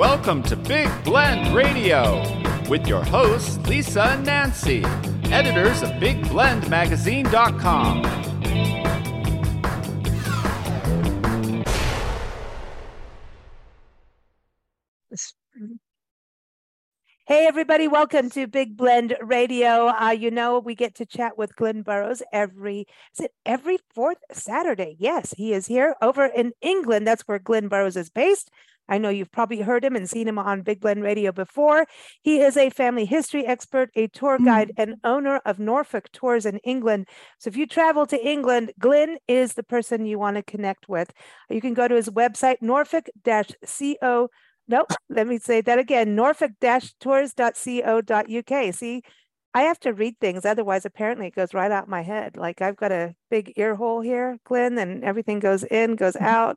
Welcome to Big Blend Radio with your hosts, Lisa and Nancy, editors of BigBlendMagazine.com. Hey, everybody, welcome to Big Blend Radio. Uh, you know, we get to chat with Glynn Burrows every, is it every fourth Saturday? Yes, he is here over in England. That's where Glynn Burrows is based. I know you've probably heard him and seen him on Big Blend Radio before. He is a family history expert, a tour guide, mm-hmm. and owner of Norfolk Tours in England. So if you travel to England, Glynn is the person you want to connect with. You can go to his website, norfolk-co Nope. Let me say that again. Norfolk-tours.co.uk. See, I have to read things. Otherwise, apparently it goes right out my head. Like I've got a big ear hole here, Glynn, and everything goes in, goes mm-hmm. out.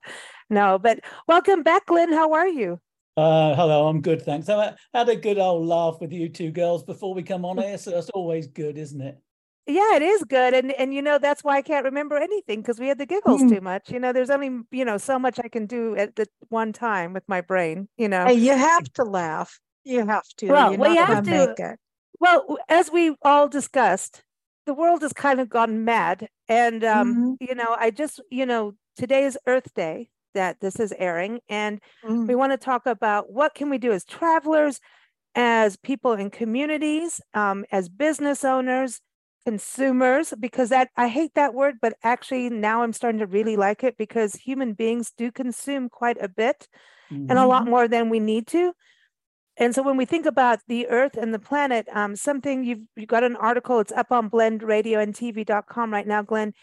No, but welcome back, Glynn. How are you? Uh, hello, I'm good, thanks. I had a good old laugh with you two girls before we come on air, so that's always good, isn't it? Yeah, it is good. And and you know, that's why I can't remember anything because we had the giggles mm. too much. You know, there's only, you know, so much I can do at the one time with my brain, you know. Hey, you have to laugh. You have to. Well, You're we have to. Well, as we all discussed, the world has kind of gone mad. And um, mm-hmm. you know, I just, you know, today is Earth Day that this is airing. And mm. we want to talk about what can we do as travelers, as people in communities, um, as business owners consumers because that I hate that word, but actually now I'm starting to really like it because human beings do consume quite a bit mm-hmm. and a lot mm-hmm. more than we need to. And so when we think about the earth and the planet, um, something you've you got an article, it's up on blendradioandtv.com right now, Glynn.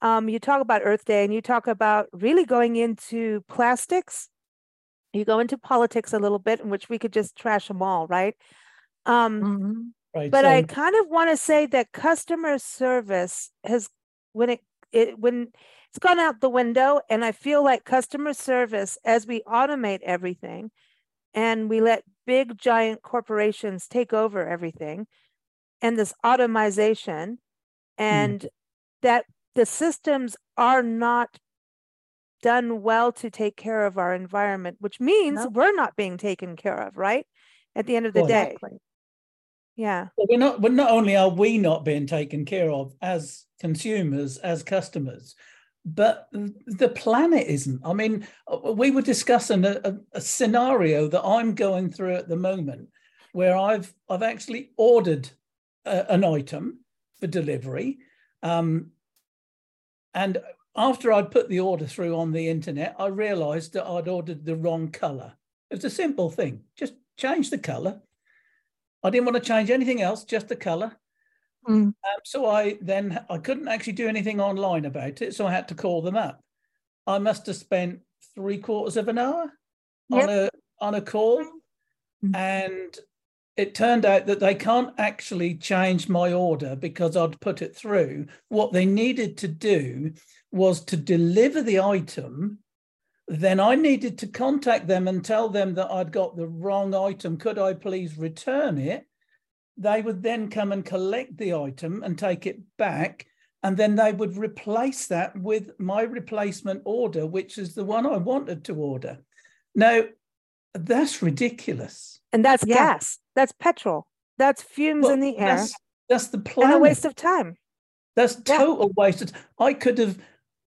Um, you talk about Earth Day and you talk about really going into plastics. You go into politics a little bit, in which we could just trash them all, right? Um, mm-hmm Right. But so, I kind of want to say that customer service has when it, it when it's gone out the window and I feel like customer service as we automate everything and we let big giant corporations take over everything and this automation hmm. and mm. that the systems are not done well to take care of our environment which means no. we're not being taken care of right at the end of the well, day exactly. Yeah. Well, we're not. But not only are we not being taken care of as consumers, as customers, but the planet isn't. I mean, uh, we were discussing a, a, a, scenario that I'm going through at the moment, where I've I've actually ordered a, an item for delivery, um, and after I'd put the order through on the internet, I realised that I'd ordered the wrong colour. It's a simple thing. Just change the colour, I didn't want to change anything else, just the color. Mm. Um, so I then I couldn't actually do anything online about it, so I had to call them up. I must have spent three quarters of an hour yep. on a on a call, mm. and it turned out that they can't actually change my order because I'd put it through. What they needed to do was to deliver the item then I needed to contact them and tell them that I'd got the wrong item. Could I please return it? They would then come and collect the item and take it back. And then they would replace that with my replacement order, which is the one I wanted to order. Now, that's ridiculous. And that's yeah. gas, that's petrol, that's fumes well, in the air. That's, that's the planet. And a waste of time. That's total yeah. waste of I could have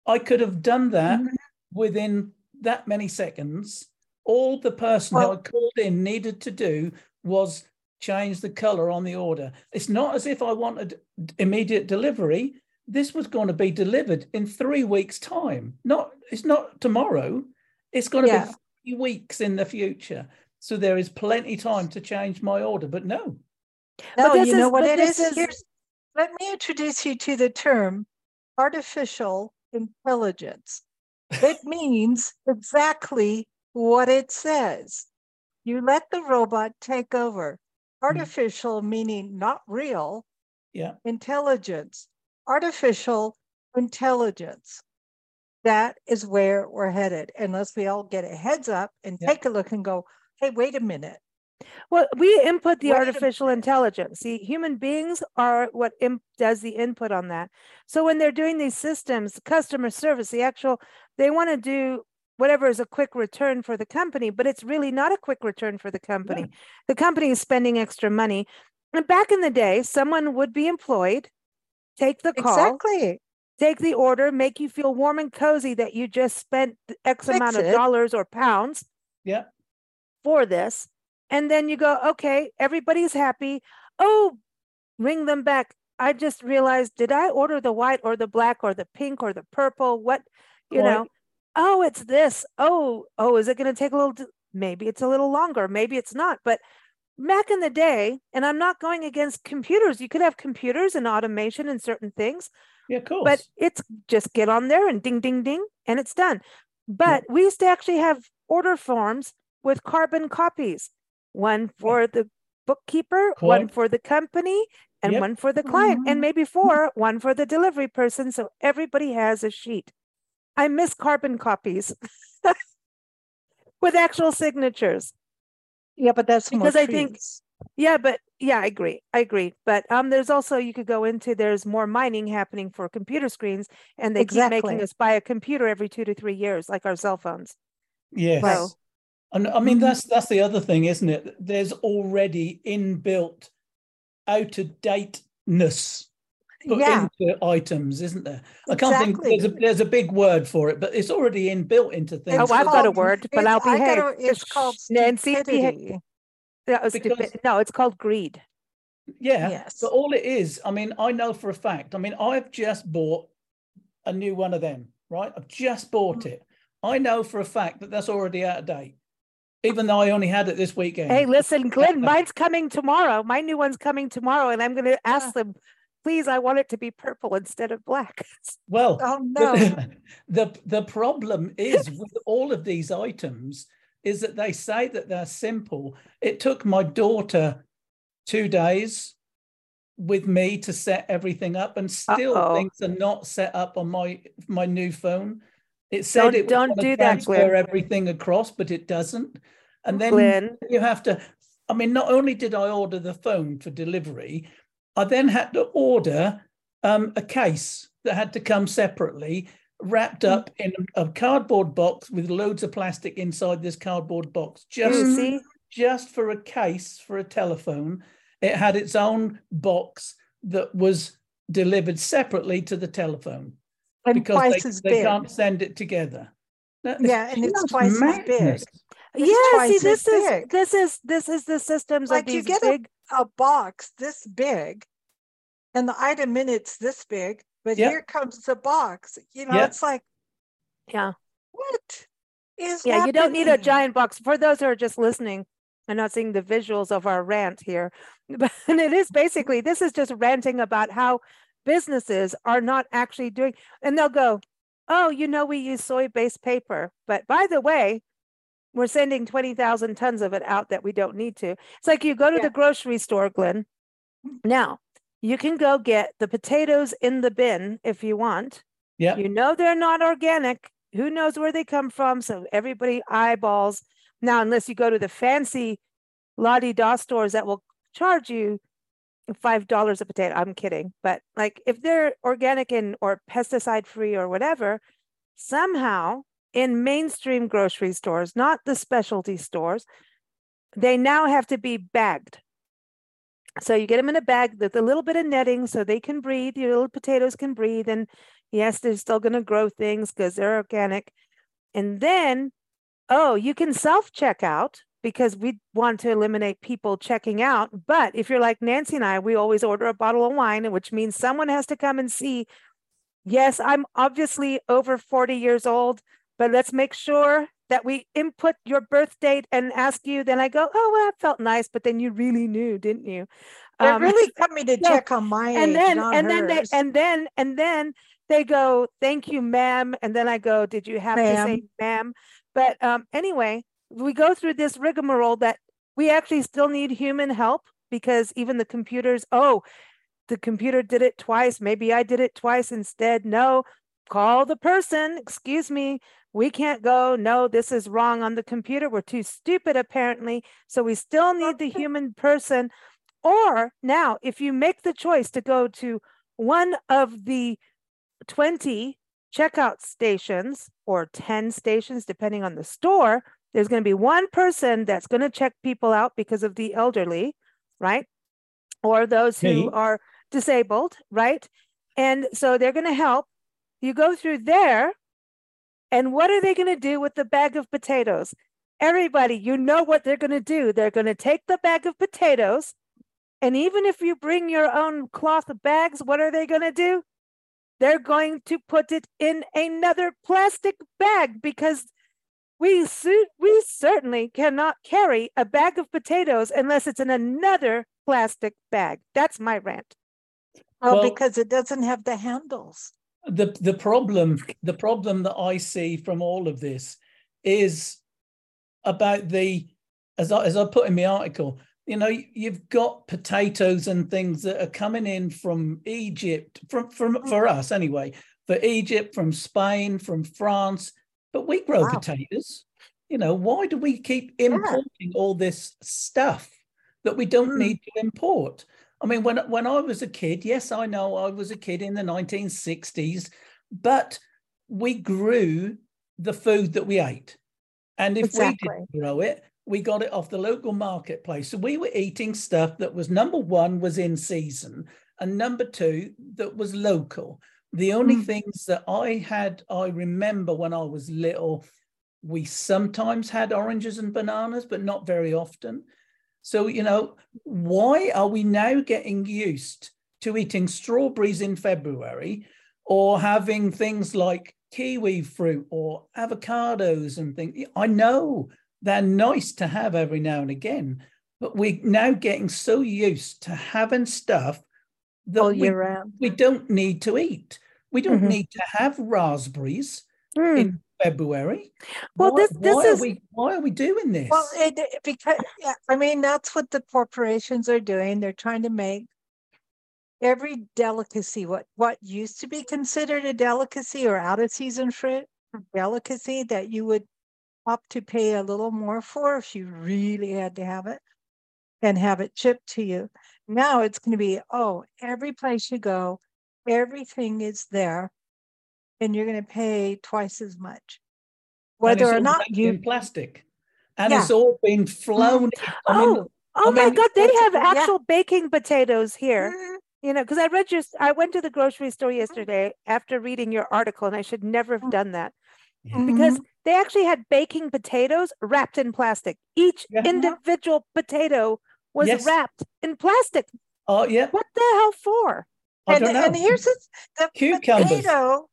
I could have done that mm-hmm. within that many seconds, all the person well, who I called in needed to do was change the color on the order. It's not as if I wanted immediate delivery. This was going to be delivered in three weeks' time. Not it's not tomorrow. It's going to yeah. be three weeks in the future. So there is plenty time to change my order. But no. No, you know what it is? is... Here's, let me introduce you to the term artificial intelligence. It means exactly what it says. You let the robot take over. Hmm. Artificial meaning not real. Yeah. Intelligence. Artificial intelligence. That is where we're headed. Unless we all get a heads up and yeah. take a look and go, hey, wait a minute. Well, we input the artificial intelligence. See, human beings are what imp- does the input on that. So when they're doing these systems, customer service, the actual, they want to do whatever is a quick return for the company, but it's really not a quick return for the company. Yeah. The company is spending extra money. And back in the day, someone would be employed, take the call, exactly. take the order, make you feel warm and cozy that you just spent X Fix amount of it. dollars or pounds yeah. for this. And then you go, okay, everybody's happy. Oh, ring them back. I just realized, did I order the white or the black or the pink or the purple? What, you know? Oh, it's this. Oh, oh, is it going to take a little? Maybe it's a little longer. Maybe it's not. But back in the day, and I'm not going against computers. You could have computers and automation and certain things. Yeah, cool. But it's just get on there and ding, ding, ding, and it's done. But yeah. we used to actually have order forms with carbon copies, one for yeah. the bookkeeper, one for the company, and yep. one for the client, mm-hmm. and maybe four, one for the delivery person. So everybody has a sheet. I miss carbon copies with actual signatures. Yeah, but that's because I think yeah, but yeah, I agree. I agree. But um there's also you could go into there's more mining happening for computer screens and they exactly. keep making us buy a computer every 2 to 3 years like our cell phones. Yes. So, and I mean, mm-hmm. that's that's the other thing, isn't it? There's already inbuilt out of dateness put yeah. into items, isn't there? I can't think there's a there's a big word for it, but it's already inbuilt into things. Oh, I've got a word, but I'll behave. A, it's called Nancy. Behave. Because, no, it's called greed. Yeah, yes. but all it is, I mean, I know for a fact. I mean, I've just bought a new one of them, right? I've just bought mm. it. I know for a fact that that's already out of date even though I only had it this weekend. Hey, listen, Glynn, mine's coming tomorrow. My new one's coming tomorrow, and I'm going to ask them, please, I want it to be purple instead of black. Well, oh no. The, the problem is with all of these items is that they say that they're simple. It took my daughter two days with me to set everything up, and still Uh-oh. things are not set up on my my new phone. It said don't, it don't do that, Glynn. everything across, but it doesn't. And then Glynn. you have to. I mean, not only did I order the phone for delivery, I then had to order um, a case that had to come separately, wrapped mm. up in a cardboard box with loads of plastic inside this cardboard box, just just for a case for a telephone. It had its own box that was delivered separately to the telephone and because they, they can't send it together. That yeah, and it's twice madness. as big. Yeah, see, this is big. this is this is the systems like you get big... a, a, box this big, and the item in it's this big, but yep. here comes the box. You know, yep. it's like, yeah, what is? Yeah, happening? you don't need a giant box. For those who are just listening, and not seeing the visuals of our rant here, but it is basically this is just ranting about how businesses are not actually doing, and they'll go, oh, you know, we use soy based paper. But by the way, we're sending 20,000 tons of it out that we don't need to. It's like you go to yeah. the grocery store, Glynn. Now, you can go get the potatoes in the bin if you want. Yeah. You know they're not organic. Who knows where they come from? So everybody eyeballs. Now, unless you go to the fancy Lottie Da stores that will charge you five dollars a potato. I'm kidding, but like if they're organic and or pesticide free or whatever, somehow in mainstream grocery stores, not the specialty stores, they now have to be bagged. So you get them in a bag with a little bit of netting so they can breathe. Your little potatoes can breathe, and yes, they're still going to grow things because they're organic. And then, oh, you can self check out because we want to eliminate people checking out. But if you're like Nancy and I, we always order a bottle of wine, which means someone has to come and see. Yes, I'm obviously over 40 years old, but let's make sure that we input your birth date and ask you. Then I go, oh, well, that felt nice, but then you really knew, didn't you? They're um, really coming to check on my and then and then they and then and then they go, thank you, ma'am, and then I go, did you have ma'am. to say ma'am? But um, anyway, we go through this rigmarole that we actually still need human help because even the computers, oh, the computer did it twice. Maybe I did it twice instead. No, call the person. Excuse me. We can't go. No, this is wrong on the computer. We're too stupid, apparently. So we still need the human person. Or now, if you make the choice to go to one of the 20 checkout stations or 10 stations, depending on the store, there's going to be one person that's going to check people out because of the elderly, right? Or those who hey. are disabled, right? And so they're going to help. You go through there, and what are they going to do with the bag of potatoes? Everybody, you know what they're going to do. They're going to take the bag of potatoes, and even if you bring your own cloth bags, what are they going to do? They're going to put it in another plastic bag because we, su- we certainly cannot carry a bag of potatoes unless it's in another plastic bag. That's my rant. Oh, well, because it doesn't have the handles. The the problem the problem that I see from all of this is about the as I, as I put in my article, you know, you've got potatoes and things that are coming in from Egypt, from from for us anyway, for Egypt, from Spain, from France, but we grow wow. potatoes. You know, why do we keep importing yeah. all this stuff that we don't mm. need to import? I mean, when when I was a kid, yes, I know I was a kid in the 1960s, but we grew the food that we ate. And if exactly. we didn't grow it, we got it off the local marketplace. So we were eating stuff that was number one was in season, and number two that was local. The only mm. things that I had, I remember when I was little, we sometimes had oranges and bananas, but not very often. So, you know, why are we now getting used to eating strawberries in February or having things like kiwi fruit or avocados and things? I know they're nice to have every now and again, but we're now getting so used to having stuff that All we, round. we don't need to eat. We don't mm-hmm. need to have raspberries mm. in February. Well, why, this this why is are we, why are we doing this? Well, it, because yeah, I mean that's what the corporations are doing. They're trying to make every delicacy what what used to be considered a delicacy or out of season fruit delicacy that you would opt to pay a little more for if you really had to have it and have it shipped to you. Now it's going to be oh, every place you go, everything is there and you're going to pay twice as much. Whether or not you in plastic, and yeah. it's all been flown. Oh, I mean, oh I my God! They have actual yeah. baking potatoes here. Mm-hmm. You know, because I read your. I went to the grocery store mm-hmm. yesterday after reading your article, and I should never have mm. done that mm-hmm. because they actually had baking potatoes wrapped in plastic. Each yeah. individual potato was yes. wrapped in plastic. Oh yeah. What the hell for? I and, and here's the, the Cucumbers. potato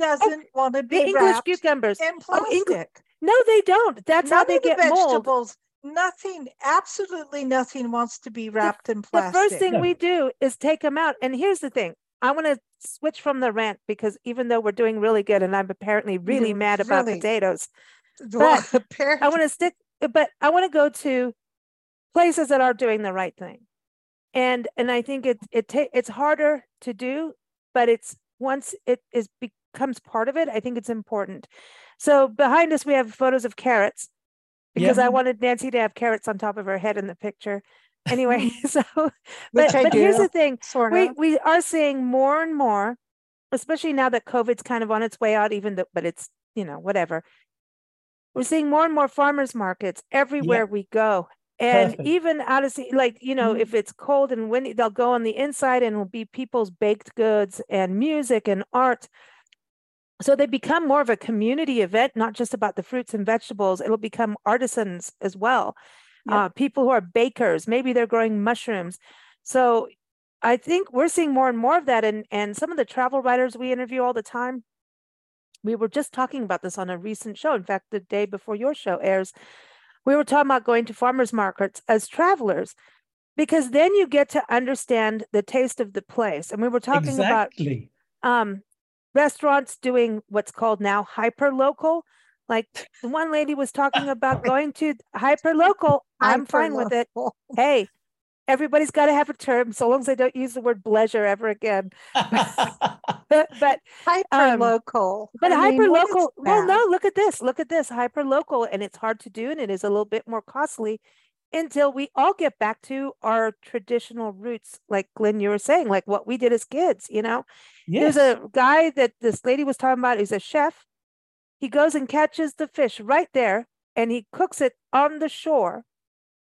doesn't oh, want to be English cucumbers in oh, plastic. Oh, no, they don't. That's None how they get vegetables. Mold. Nothing, absolutely nothing wants to be wrapped the, in plastic. The first thing no. we do is take them out. And here's the thing: I want to switch from the rant because even though we're doing really good, and I'm apparently really You're mad about really, potatoes, but I want to stick. But I want to go to places that are doing the right thing, and and I think it it ta- it's harder to do, but it's once it is becomes part of it, I think it's important. So behind us, we have photos of carrots because yeah. I wanted Nancy to have carrots on top of her head in the picture. Anyway, so but, but here's the thing: sort of. we we are seeing more and more, especially now that COVID's kind of on its way out. Even though, but it's you know whatever. We're seeing more and more farmers markets everywhere yeah. we go, and Perfect. even out of sea, like you know, mm-hmm. if it's cold and windy, they'll go on the inside and will be people's baked goods and music and art so they become more of a community event not just about the fruits and vegetables it'll become artisans as well yep. uh, people who are bakers maybe they're growing mushrooms so i think we're seeing more and more of that and and some of the travel writers we interview all the time we were just talking about this on a recent show in fact the day before your show airs we were talking about going to farmers markets as travelers because then you get to understand the taste of the place and we were talking exactly. about um restaurants doing what's called now hyper local. Like the one lady was talking about going to hyper local. I'm fine with it. Hey, everybody's got to have a term so long as I don't use the word pleasure ever again. but, but hyper local. Um, but hyper local. Well, no, look at this. Look at this hyper local, and it's hard to do, and it is a little bit more costly. Until we all get back to our traditional roots, like Glynn, you were saying, like what we did as kids, you know? Yes. There's a guy that this lady was talking about, he's a chef. He goes and catches the fish right there and he cooks it on the shore,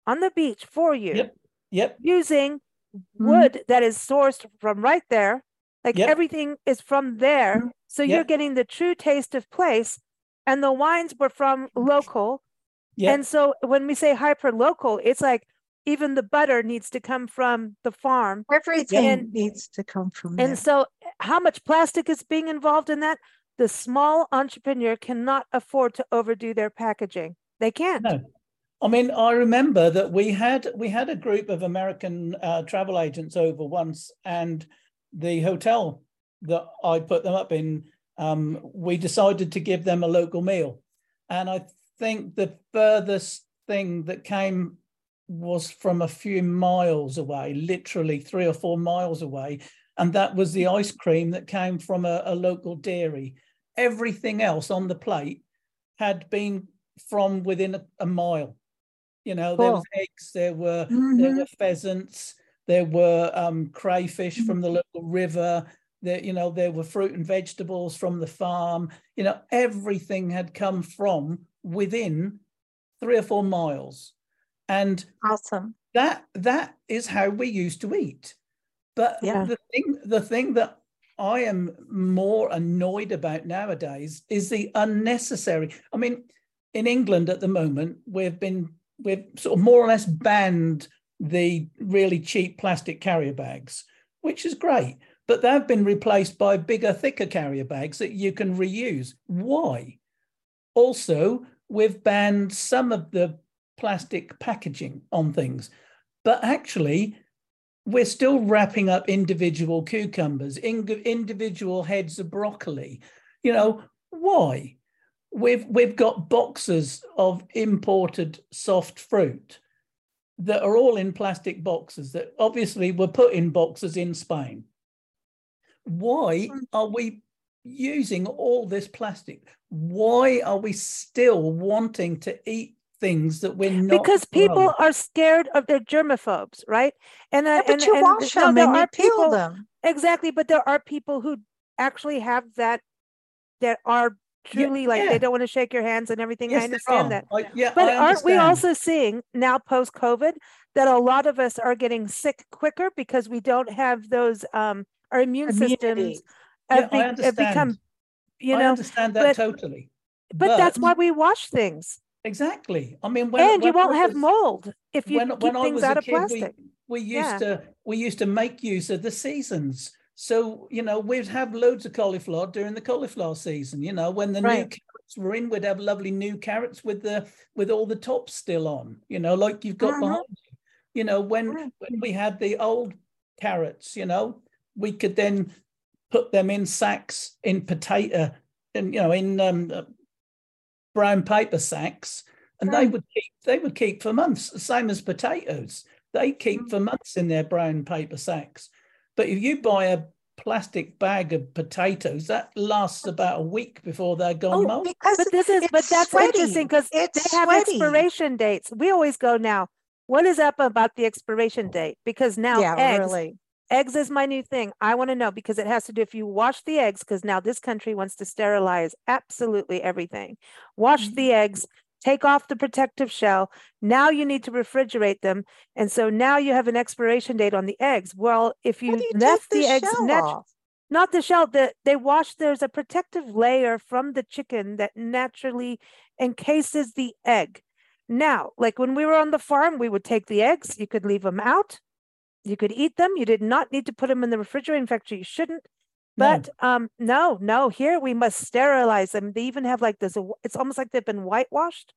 on the beach for you. Yep. Yep. Using mm-hmm. wood that is sourced from right there. Like yep. everything is from there. Mm-hmm. So yep. you're getting the true taste of place. And the wines were from local. Yep. And so when we say hyper local, it's like even the butter needs to come from the farm. Everything and, needs to come from And there. so how much plastic is being involved in that? The small entrepreneur cannot afford to overdo their packaging. They can't. No. I mean, I remember that we had we had a group of American uh, travel agents over once, and the hotel that I put them up in, um, we decided to give them a local meal, and I think the furthest thing that came was from a few miles away, literally three or four miles away, and that was the ice cream that came from a, a local dairy. Everything else on the plate had been from within a, a mile. You know, cool. there was eggs, there were mm-hmm. there were pheasants, there were um, crayfish mm-hmm. from the local river. There, you know, there were fruit and vegetables from the farm. You know, everything had come from within three or four miles, and awesome. That that is how we used to eat. But yeah. the thing the thing that I am more annoyed about nowadays is the unnecessary. I mean, in England at the moment, we've been we've sort of more or less banned the really cheap plastic carrier bags, which is great. But they've been replaced by bigger, thicker carrier bags that you can reuse. Why? Also, we've banned some of the plastic packaging on things, but actually, we're still wrapping up individual cucumbers, individual heads of broccoli. You know, why? we've we've got boxes of imported soft fruit that are all in plastic boxes that obviously were put in boxes in Spain. Why hmm. are we using all this plastic? Why are we still wanting to eat things that we're not because people are scared of their germaphobes, right? And uh, yeah, but and, you and, wash them and you peel people, them exactly. But there are people who actually have that that are truly yeah, like yeah. they don't want to shake your hands and everything. Yes, I understand that. I, yeah, but I aren't we also seeing now post COVID that a lot of us are getting sick quicker because we don't have those um our immune Immunity. systems have, yeah, be, have become you know I understand that but, totally. But, but, that's why we wash things. Exactly. I mean, when, and when, you won't have mold if you when, keep things out of kid, plastic. We, we used to we used to make use of the seasons. So, you know, we'd have loads of cauliflower during the cauliflower season. You know, when the right. new carrots were in, we'd have lovely new carrots with the with all the tops still on, you know, like you've got mm-hmm. behind you. You know, when when we had the old carrots, you know, we could then put them in sacks in potato and you know, in um, brown paper sacks, and they would keep they would keep for months, the same as potatoes. They keep mm. for months in their brown paper sacks. But if you buy a plastic bag of potatoes, that lasts about a week before they're gone. Oh, because but this is but that's sweaty. interesting because they have sweaty. expiration dates. We always go now. What is up about the expiration date? Because now yeah, eggs, really. Eggs is my new thing. I want to know because it has to do if you wash the eggs, because now this country wants to sterilize absolutely everything. Wash mm-hmm. the eggs, take off the protective shell. Now you need to refrigerate them. And so now you have an expiration date on the eggs. Well, if you, you left the, the eggs nat- not the shell, the, they wash, there's a protective layer from the chicken that naturally encases the egg. Now, like when we were on the farm, we would take the eggs, you could leave them out, you could eat them. You did not need to put them in the refrigerator. In fact, you shouldn't. But no. um, no, no, here we must sterilize them. They even have like this, it's almost like they've been whitewashed.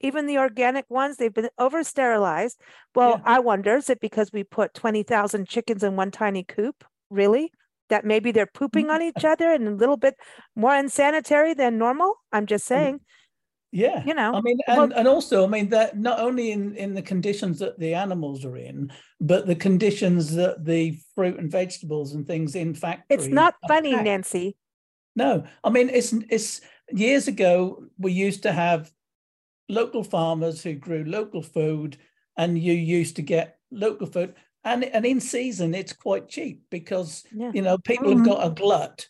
Even the organic ones, they've been over sterilized. Well, yeah. I wonder, is it because we put 20,000 chickens in one tiny coop? Really? That maybe they're pooping on each other and a little bit more unsanitary than normal? I'm just saying. Yeah, you know, I mean, and, well, and also, I mean that not only in in the conditions that the animals are in, but the conditions that the fruit and vegetables and things in fact it's not funny, packed. Nancy. No, I mean it's it's years ago we used to have local farmers who grew local food and you used to get local food. And, and in season, it's quite cheap because yeah. you know people mm-hmm. have got a glut,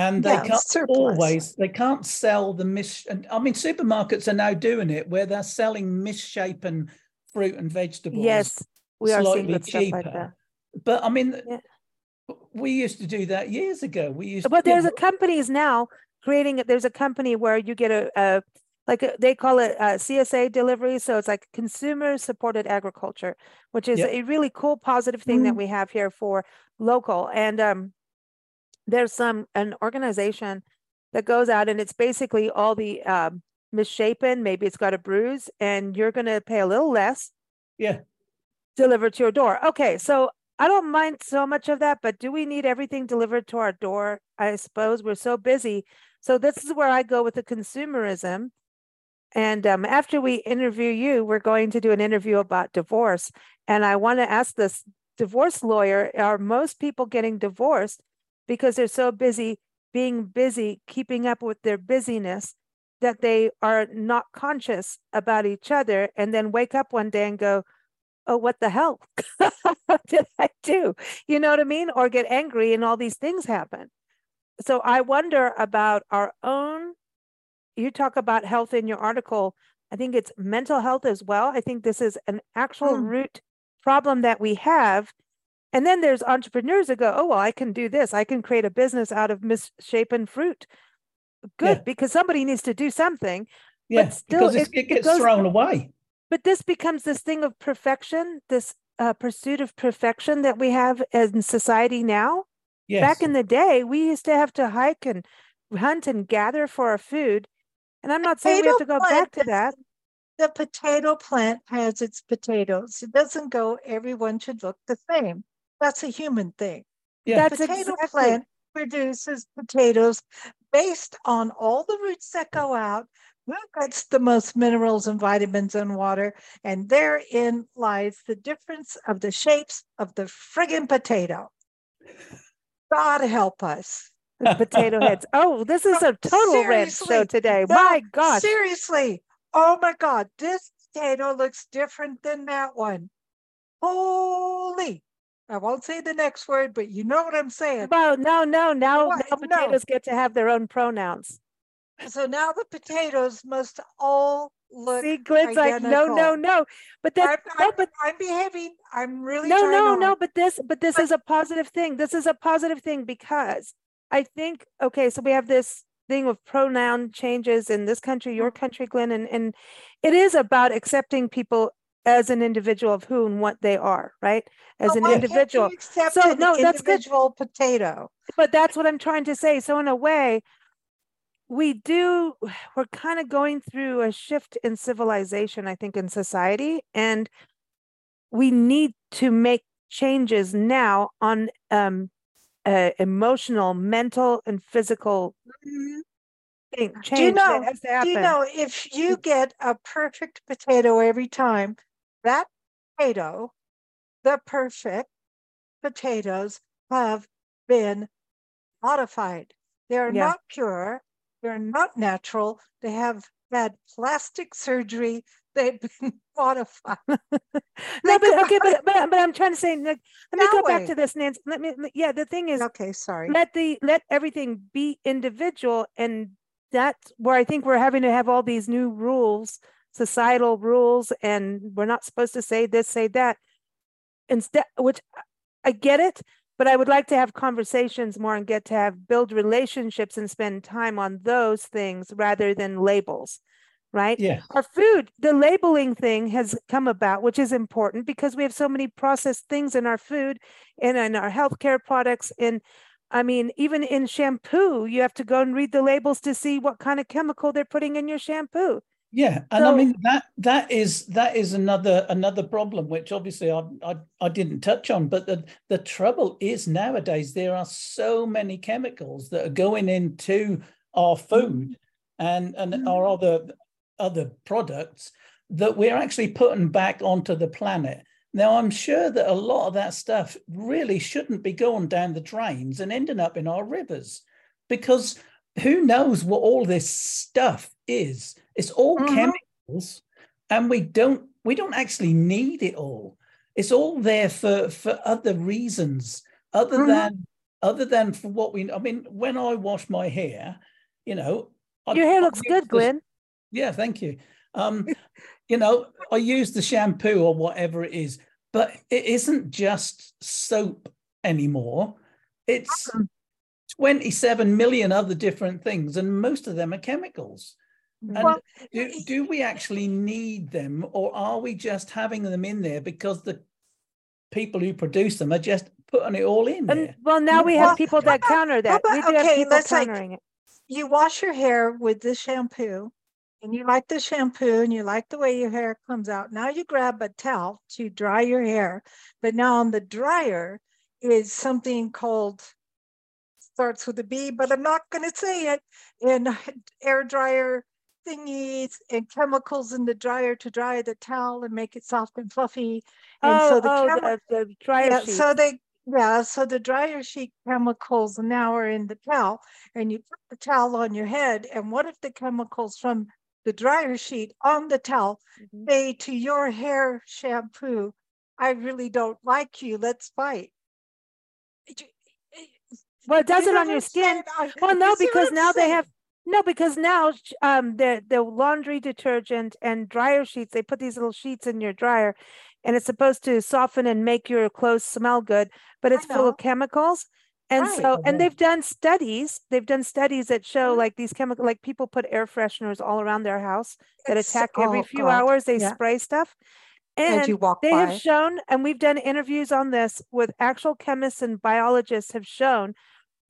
and they yeah, can't surplus. always they can't sell the mis. I mean, supermarkets are now doing it where they're selling misshapen fruit and vegetables. Yes, we are seeing good cheaper. stuff like that. But I mean, yeah. we used to do that years ago. We used, to but there's a companies now creating. It. There's a company where you get a, a like a, they call it a CSA delivery. So it's like consumer supported agriculture, which is yep. a really cool, positive thing mm. that we have here for local. And um, there's some an organization that goes out and it's basically all the um, misshapen. Maybe it's got a bruise, and you're going to pay a little less. Yeah. Delivered to your door. Okay, so I don't mind so much of that, but do we need everything delivered to our door? I suppose we're so busy. So this is where I go with the consumerism. And um, after we interview you, we're going to do an interview about divorce. And I want to ask this divorce lawyer are most people getting divorced because they're so busy being busy, keeping up with their busyness, that they are not conscious about each other and then wake up one day and go, oh, what the hell did I do? You know what I mean? Or get angry and all these things happen. So I wonder about our own. You talk about health in your article. I think it's mental health as well. I think this is an actual mm. root problem that we have. And then there's entrepreneurs that go, oh, well, I can do this. I can create a business out of misshapen fruit good yeah. because somebody needs to do something. Yeah, but still, because it, it gets it goes, thrown away. But this becomes this thing of perfection, this uh, pursuit of perfection that we have in society now. Yes. Back in the day, we used to have to hike and hunt and gather for our food. And I'm not saying we have to go back to that. The potato plant has its potatoes. It doesn't go, everyone should look the same. That's a human thing. Yeah. The potato exactly. plant produces potatoes based on all the roots that go out, who gets the most minerals and vitamins and water, and therein lies the difference of the shapes of the friggin' potato. God help us. The potato heads. Oh, this is a total red show today. No, my God. Seriously. Oh my God. This potato looks different than that one. Holy I won't say the next word, but you know what I'm saying. Well, no, no, now, what? now potatoes no. get to have their own pronouns. So now the potatoes must all look. See, Glynn's like, no, no, no. But that, I'm, no, but I'm behaving. I'm really no, no, no. But this, but this but, is a positive thing. This is a positive thing because I think okay. So we have this thing of pronoun changes in this country, your mm-hmm. country, Glynn, and and it is about accepting people as an individual of who and what they are, right? As an individual. so no, that's individual good. potato. But that's what I'm trying to say. So in a way, we do we're kind of going through a shift in civilization, I think, in society, and we need to make changes now on um, uh, emotional, mental, and physical mm-hmm. Thing, do you know? Do you know if you get a perfect potato every time, that potato, the perfect potatoes, have been modified. They're yeah. not pure, they're not natural, they have had plastic surgery, they've been modified. no, but okay, but, but but I'm trying to say, like, let me go way. back to this, Nancy. Let me, yeah, the thing is, okay, sorry. Let the let everything be individual, and that's where I think we're having to have all these new rules societal rules and we're not supposed to say this, say that. Instead, which I get it, but I would like to have conversations more and get to have build relationships and spend time on those things rather than labels. Right? Yeah. Our food, the labeling thing has come about, which is important because we have so many processed things in our food and in our healthcare products. And I mean, even in shampoo, you have to go and read the labels to see what kind of chemical they're putting in your shampoo. Yeah, and so, I mean that that is that is another another problem, which obviously I, I I didn't touch on. But the the trouble is nowadays there are so many chemicals that are going into our food and and mm-hmm. our other other products that we're actually putting back onto the planet. Now I'm sure that a lot of that stuff really shouldn't be going down the drains and ending up in our rivers, because who knows what all this stuff is it's all mm-hmm. chemicals, and we don't we don't actually need it all. It's all there for for other reasons, other mm-hmm. than other than for what we. I mean, when I wash my hair, you know, your I, hair looks good, Glynn. Yeah, thank you. Um, you know, I use the shampoo or whatever it is, but it isn't just soap anymore. It's 27 million other different things, and most of them are chemicals. And well, do, do we actually need them, or are we just having them in there because the people who produce them are just putting it all in there? well, now we have people that counter that. About, we do okay, let's countering like, it. You wash your hair with the shampoo, and you like the shampoo, and you like the way your hair comes out. Now you grab a towel to dry your hair, but now on the dryer is something called starts with a B, but I'm not going to say it. And air dryer thingies and chemicals in the dryer to dry the towel and make it soft and fluffy. And oh, so the, oh, chemi- the, the dryer yeah, sheet. So they yeah, so the dryer sheet chemicals now are in the towel, and you put the towel on your head. And what if the chemicals from the dryer sheet on the towel mm-hmm. say to your hair shampoo, I really don't like you, let's fight? Well, it does it on your skin. Well, no, because now they have no, because now um, the the laundry detergent and dryer sheets, they put these little sheets in your dryer, and it's supposed to soften and make your clothes smell good, but it's full of chemicals. And right. so, and they've done studies. They've done studies that show mm-hmm. like these chemical, like people put air fresheners all around their house that it's, attack every oh, few God. hours. They yeah. spray stuff, and you they by. have shown, and we've done interviews on this with actual chemists and biologists have shown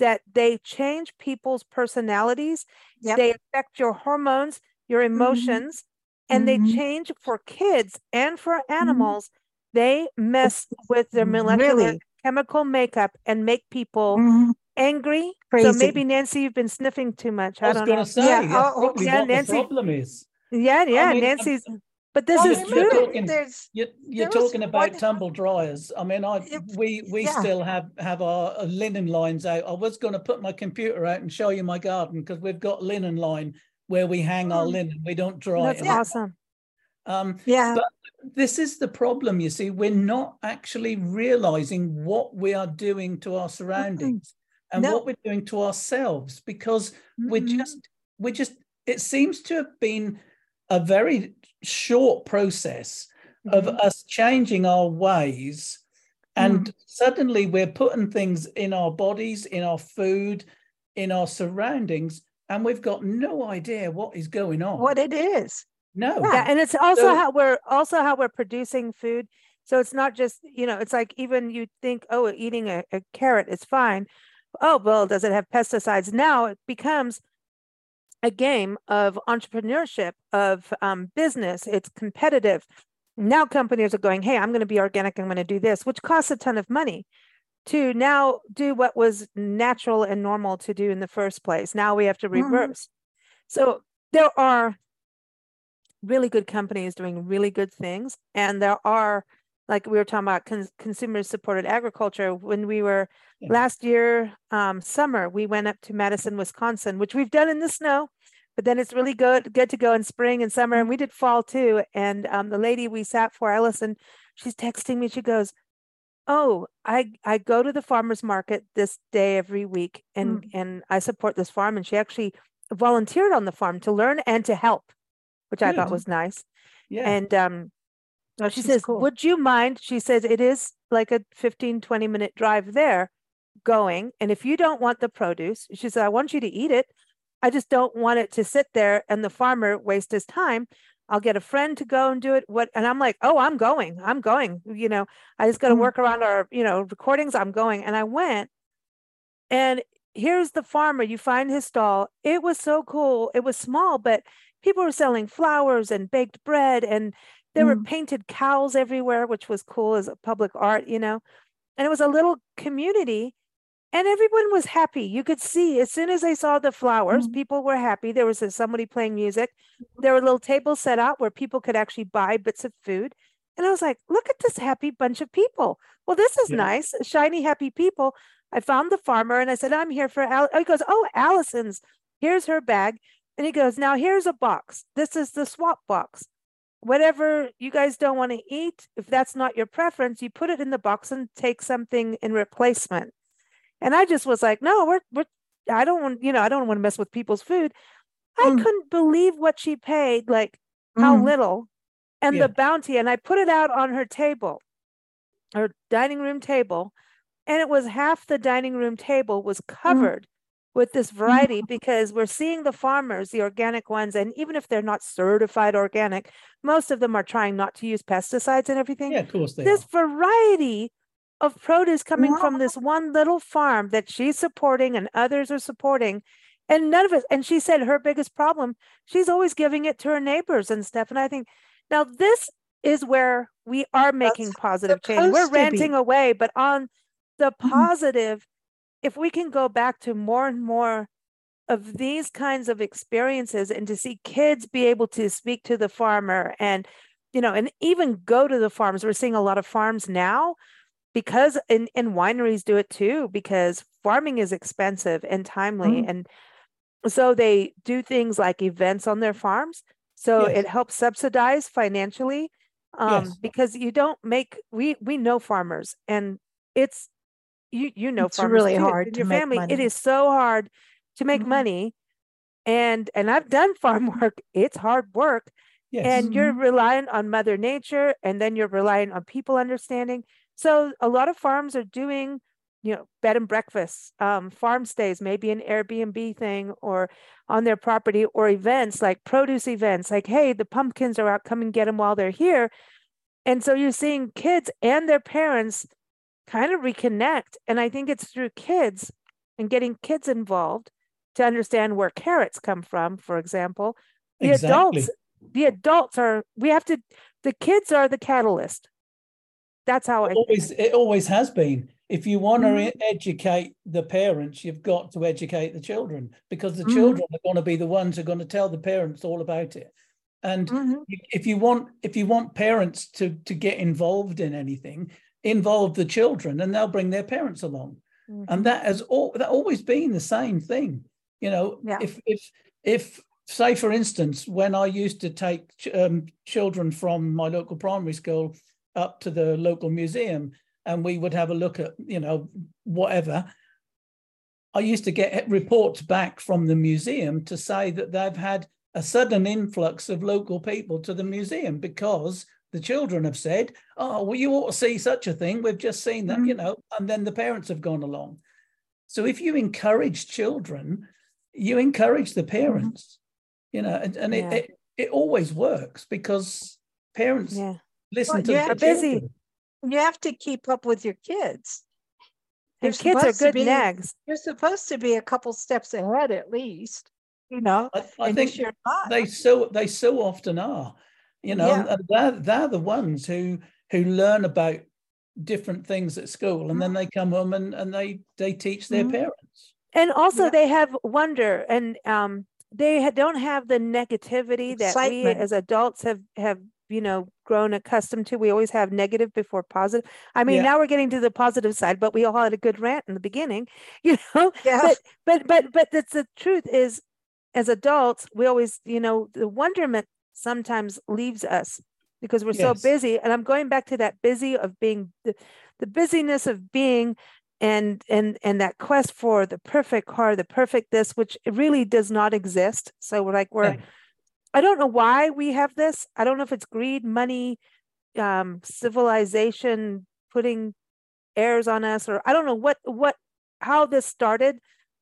that they change people's personalities. Yep. They affect your hormones, your mm-hmm. emotions, mm-hmm. and mm-hmm. they change for kids and for mm-hmm. animals. Mm-hmm. They mess with their molecular really? chemical makeup and make people mm-hmm. angry. Crazy. So maybe Nancy, you've been sniffing too much. I, I was going to say, yeah, oh, yeah, Nancy. problem is. Yeah, yeah, I mean, Nancy's. But this well, is. You're talking, you're, you're talking about tumble dryers. I mean, I we we yeah. still have have our linen lines out. I was going to put my computer out and show you my garden because we've got linen line where we hang our mm. linen. We don't dry That's it. awesome. Um, yeah. But this is the problem. You see, we're not actually realizing what we are doing to our surroundings mm-hmm. and no. what we're doing to ourselves because mm-hmm. we're just we're just. It seems to have been a very short process mm-hmm. of us changing our ways. And mm. suddenly we're putting things in our bodies in our food in our surroundings and we've got no idea what is going on. What it is. No. Yeah and it's also so, how we're also how we're producing food. So it's not just you know it's like even you think oh eating a, a carrot is fine. Oh well does it have pesticides? Now it becomes a game of entrepreneurship, of um, business. It's competitive. Now companies are going, hey, I'm going to be organic. I'm going to do this, which costs a ton of money to now do what was natural and normal to do in the first place. Now we have to mm-hmm. reverse. Mm-hmm. So there are really good companies doing really good things. And there are, like we were talking about cons- consumer supported agriculture. When we were yeah. last year, um, summer, we went up to Madison, Wisconsin, which we've done in the snow, but then it's really good, good to go in spring and summer. And we did fall too. And um, the lady we sat for, Allison, she's texting me. She goes, oh i i go to the farmers market this day every week and mm. and i support this farm and she actually volunteered on the farm to learn and to help which Good. i thought was nice yeah and um she says cool. would you mind she says it is like a 15 20 minute drive there going. And if you don't want the produce, she said, I want you to eat it. I just don't want it to sit there and the farmer waste his time. I'll get a friend to go and do it. What and I'm like, oh, I'm going. I'm going. You know, I just got to mm work around our, you know, recordings. I'm going. And I went. And here's the farmer. You find his stall. It was so cool. It was small, but people were selling flowers and baked bread and there mm were painted cows everywhere, which was cool as a public art, you know. And it was a little community and everyone was happy. You could see as soon as they saw the flowers, mm-hmm. people were happy. There was somebody playing music. Mm-hmm. There were little tables set out where people could actually buy bits of food. And I was like, look at this happy bunch of people. Well, this is yeah. nice, shiny, happy people. I found the farmer and I said, I'm here for Al. He goes, Oh, Allison's. Here's her bag. And he goes, Now here's a box. This is the swap box. Whatever you guys don't want to eat, if that's not your preference, you put it in the box and take something in replacement. And I just was like, no, we're, we're I don't want, you know, I don't want to mess with people's food. I mm. couldn't believe what she paid, like how mm. little and yeah. the bounty. And I put it out on her table, her dining room table, and it was half the dining room table was mm. covered with this variety because we're seeing the farmers, the organic ones, and even if they're not certified organic, most of them are trying not to use pesticides and everything. Yeah, of course they This are. variety of produce coming from this one little farm that she's supporting and others are supporting. And none of us, and she said her biggest problem, she's always giving it to her neighbors and stuff. And I think now this is where we are making That's positive change. We're ranting away, but on the mm-hmm. positive, if we can go back to more and more of these kinds of experiences and to see kids be able to speak to the farmer and you know and even go to the farms we're seeing a lot of farms now because and, and wineries do it too because farming is expensive and timely mm. and so they do things like events on their farms so yes. it helps subsidize financially um, yes. because you don't make we we know farmers and it's you you know it's really hard your family money. it is so hard to make mm-hmm. money and and i've done farm work it's hard work yes. and mm-hmm. you're relying on mother nature and then you're relying on people understanding so a lot of farms are doing you know bed and breakfasts um, farm stays maybe an airbnb thing or on their property or events like produce events like hey the pumpkins are out come and get them while they're here and so you're seeing kids and their parents kind of reconnect. And I think it's through kids and getting kids involved to understand where carrots come from, for example. The exactly. adults, the adults are, we have to, the kids are the catalyst. That's how it I always, think. it always has been. If you want mm-hmm. to educate the parents, you've got to educate the children because the mm-hmm. children are going to be the ones who are going to tell the parents all about it. And mm-hmm. if you want if you want parents to to get involved in anything, involve the children and they'll bring their parents along mm-hmm. and that has all that always been the same thing you know yeah. if if if say for instance when i used to take um, children from my local primary school up to the local museum and we would have a look at you know whatever i used to get reports back from the museum to say that they've had a sudden influx of local people to the museum because the children have said, "Oh, well, you ought to see such a thing. We've just seen that, mm-hmm. you know," and then the parents have gone along. So if you encourage children, you encourage the mm-hmm. parents, mm-hmm. you know, and, and yeah. it, it, it always works because parents yeah. listen well, to they're busy. You have to keep up with your kids. Your kids are good be, nags. You're supposed to be a couple steps ahead at least. You know, I, I think they so they so often are you know yeah. and they're, they're the ones who who learn about different things at school and then they come home and, and they they teach their mm-hmm. parents and also yeah. they have wonder and um they don't have the negativity that Excitement. we as adults have have you know grown accustomed to we always have negative before positive i mean yeah. now we're getting to the positive side but we all had a good rant in the beginning you know yeah. but but but but that's the truth is as adults we always you know the wonderment sometimes leaves us because we're yes. so busy. And I'm going back to that busy of being the, the busyness of being and and and that quest for the perfect car, the perfect this, which really does not exist. So we're like we're I don't know why we have this. I don't know if it's greed, money, um, civilization putting airs on us, or I don't know what what how this started,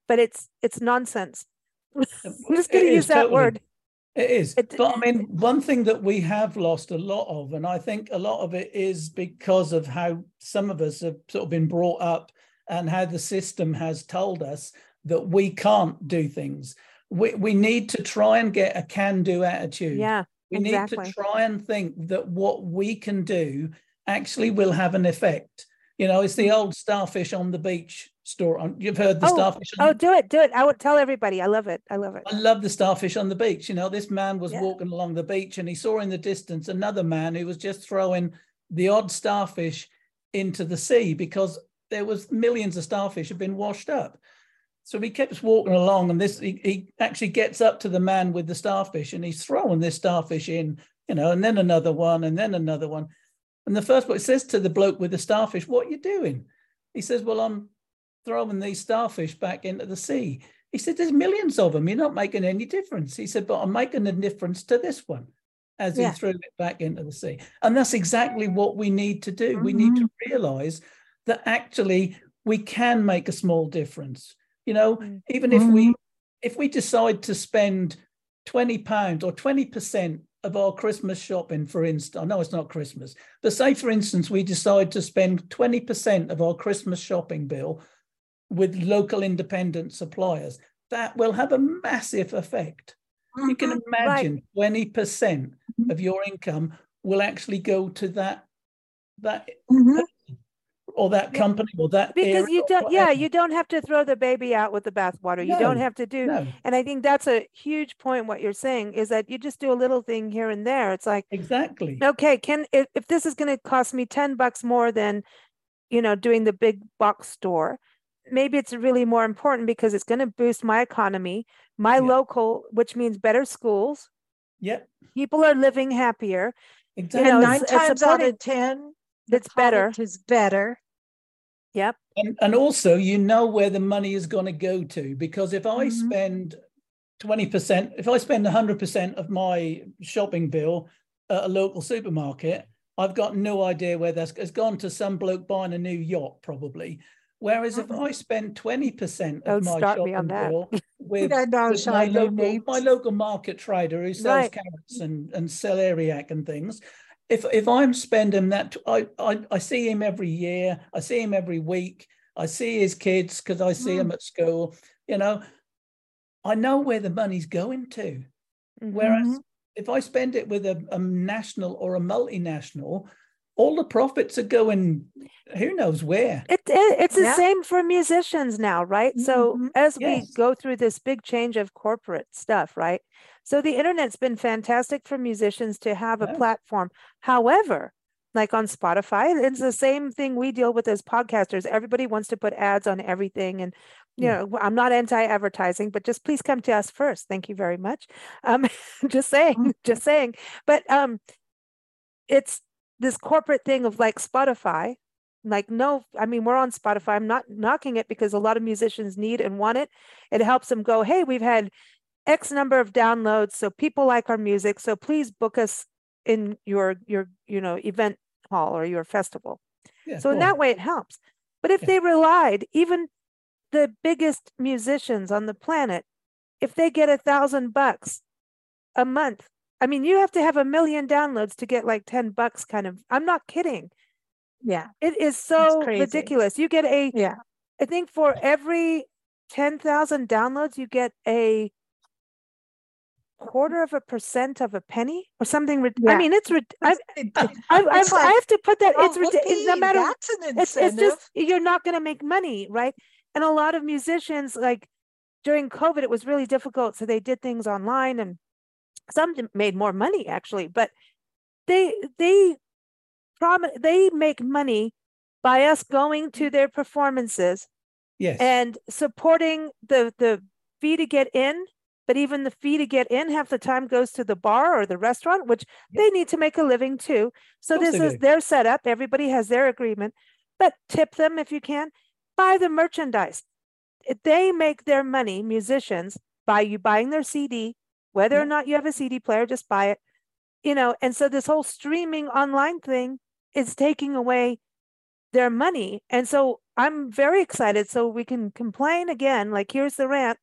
but it's it's nonsense. I'm just going to use that word. It is. It, but I mean, one thing that we have lost a lot of, and I think a lot of it is because of how some of us have sort of been brought up and how the system has told us that we can't do things. We, we need to try and get a can do attitude. Yeah. We exactly. need to try and think that what we can do actually will have an effect. You know, it's the mm-hmm. old starfish on the beach store on you've heard the oh, starfish oh do it do it i would tell everybody i love it i love it i love the starfish on the beach you know this man was yeah. walking along the beach and he saw in the distance another man who was just throwing the odd starfish into the sea because there was millions of starfish had been washed up so he keeps walking along and this he, he actually gets up to the man with the starfish and he's throwing this starfish in you know, and then another one, and then another one. And the first one says to the bloke with the starfish, What are you doing? He says, Well, I'm throwing these starfish back into the sea. He said, There's millions of them. You're not making any difference. He said, But I'm making a difference to this one as yeah. he threw it back into the sea. And that's exactly what we need to do. Mm-hmm. We need to mm-hmm. realize that actually we can make a small difference. You know, mm-hmm. even if we mm-hmm. if we decide to spend 20 pounds or 20% of our Christmas shopping, for instance, I know it's not Christmas, but say, for instance, we decide to spend 20% of our Christmas shopping bill with local independent suppliers, that will have a massive effect. Mm-hmm. You can mm-hmm. imagine right. 20% of your income will actually go to that that mm-hmm or that company or that because you don't yeah you don't have to throw the baby out with the bathwater no, you don't have to do no. and i think that's a huge point what you're saying is that you just do a little thing here and there it's like exactly okay can if, if this is going to cost me 10 bucks more than you know doing the big box store maybe it's really more important because it's going to boost my economy my yeah. local which means better schools yeah people are living happier exactly you know, nine times out of ten it's better is better Yep. And, and also, you know where the money is going to go to because if I mm-hmm. spend 20%, if I spend 100% of my shopping bill at a local supermarket, I've got no idea where that's it's gone to some bloke buying a new yacht, probably. Whereas if mm-hmm. I spend 20% of Don't my shopping bill with, with my, local, my local market trader who sells right. carrots and, and celeriac and things, if if I'm spending that, I, I, I see him every year. I see him every week. I see his kids because I see mm. him at school. You know, I know where the money's going to. Mm-hmm. Whereas if I spend it with a, a national or a multinational, all the profits are going who knows where it, it it's the yeah. same for musicians now right mm-hmm. so as yes. we go through this big change of corporate stuff right so the internet's been fantastic for musicians to have a platform however like on spotify it's the same thing we deal with as podcasters everybody wants to put ads on everything and you yeah. know i'm not anti-advertising but just please come to us first thank you very much um just saying mm-hmm. just saying but um it's this corporate thing of like Spotify, like no, I mean we're on Spotify. I'm not knocking it because a lot of musicians need and want it. It helps them go, hey, we've had X number of downloads, so people like our music. So please book us in your your you know event hall or your festival. Yeah, so in that way it helps. But if yeah. they relied, even the biggest musicians on the planet, if they get a thousand bucks a month I mean, you have to have a million downloads to get like 10 bucks kind of. I'm not kidding. Yeah. It is so ridiculous. You get a, yeah. I think for every 10,000 downloads, you get a quarter of a percent of a penny or something. Yeah. I mean, it's, I, I, I, like, I, have to put that, oh, it's ridiculous. No matter, it's, it's just, you're not going to make money, right? And a lot of musicians, like during COVID, it was really difficult. So they did things online and some made more money actually but they they prom- they make money by us going to their performances yes. and supporting the the fee to get in but even the fee to get in half the time goes to the bar or the restaurant which yes. they need to make a living too. So this is do. their setup. Everybody has their agreement but tip them if you can buy the merchandise. They make their money musicians by you buying their cd whether yeah. or not you have a CD player, just buy it. You know, and so this whole streaming online thing is taking away their money. And so I'm very excited. So we can complain again. Like, here's the rant.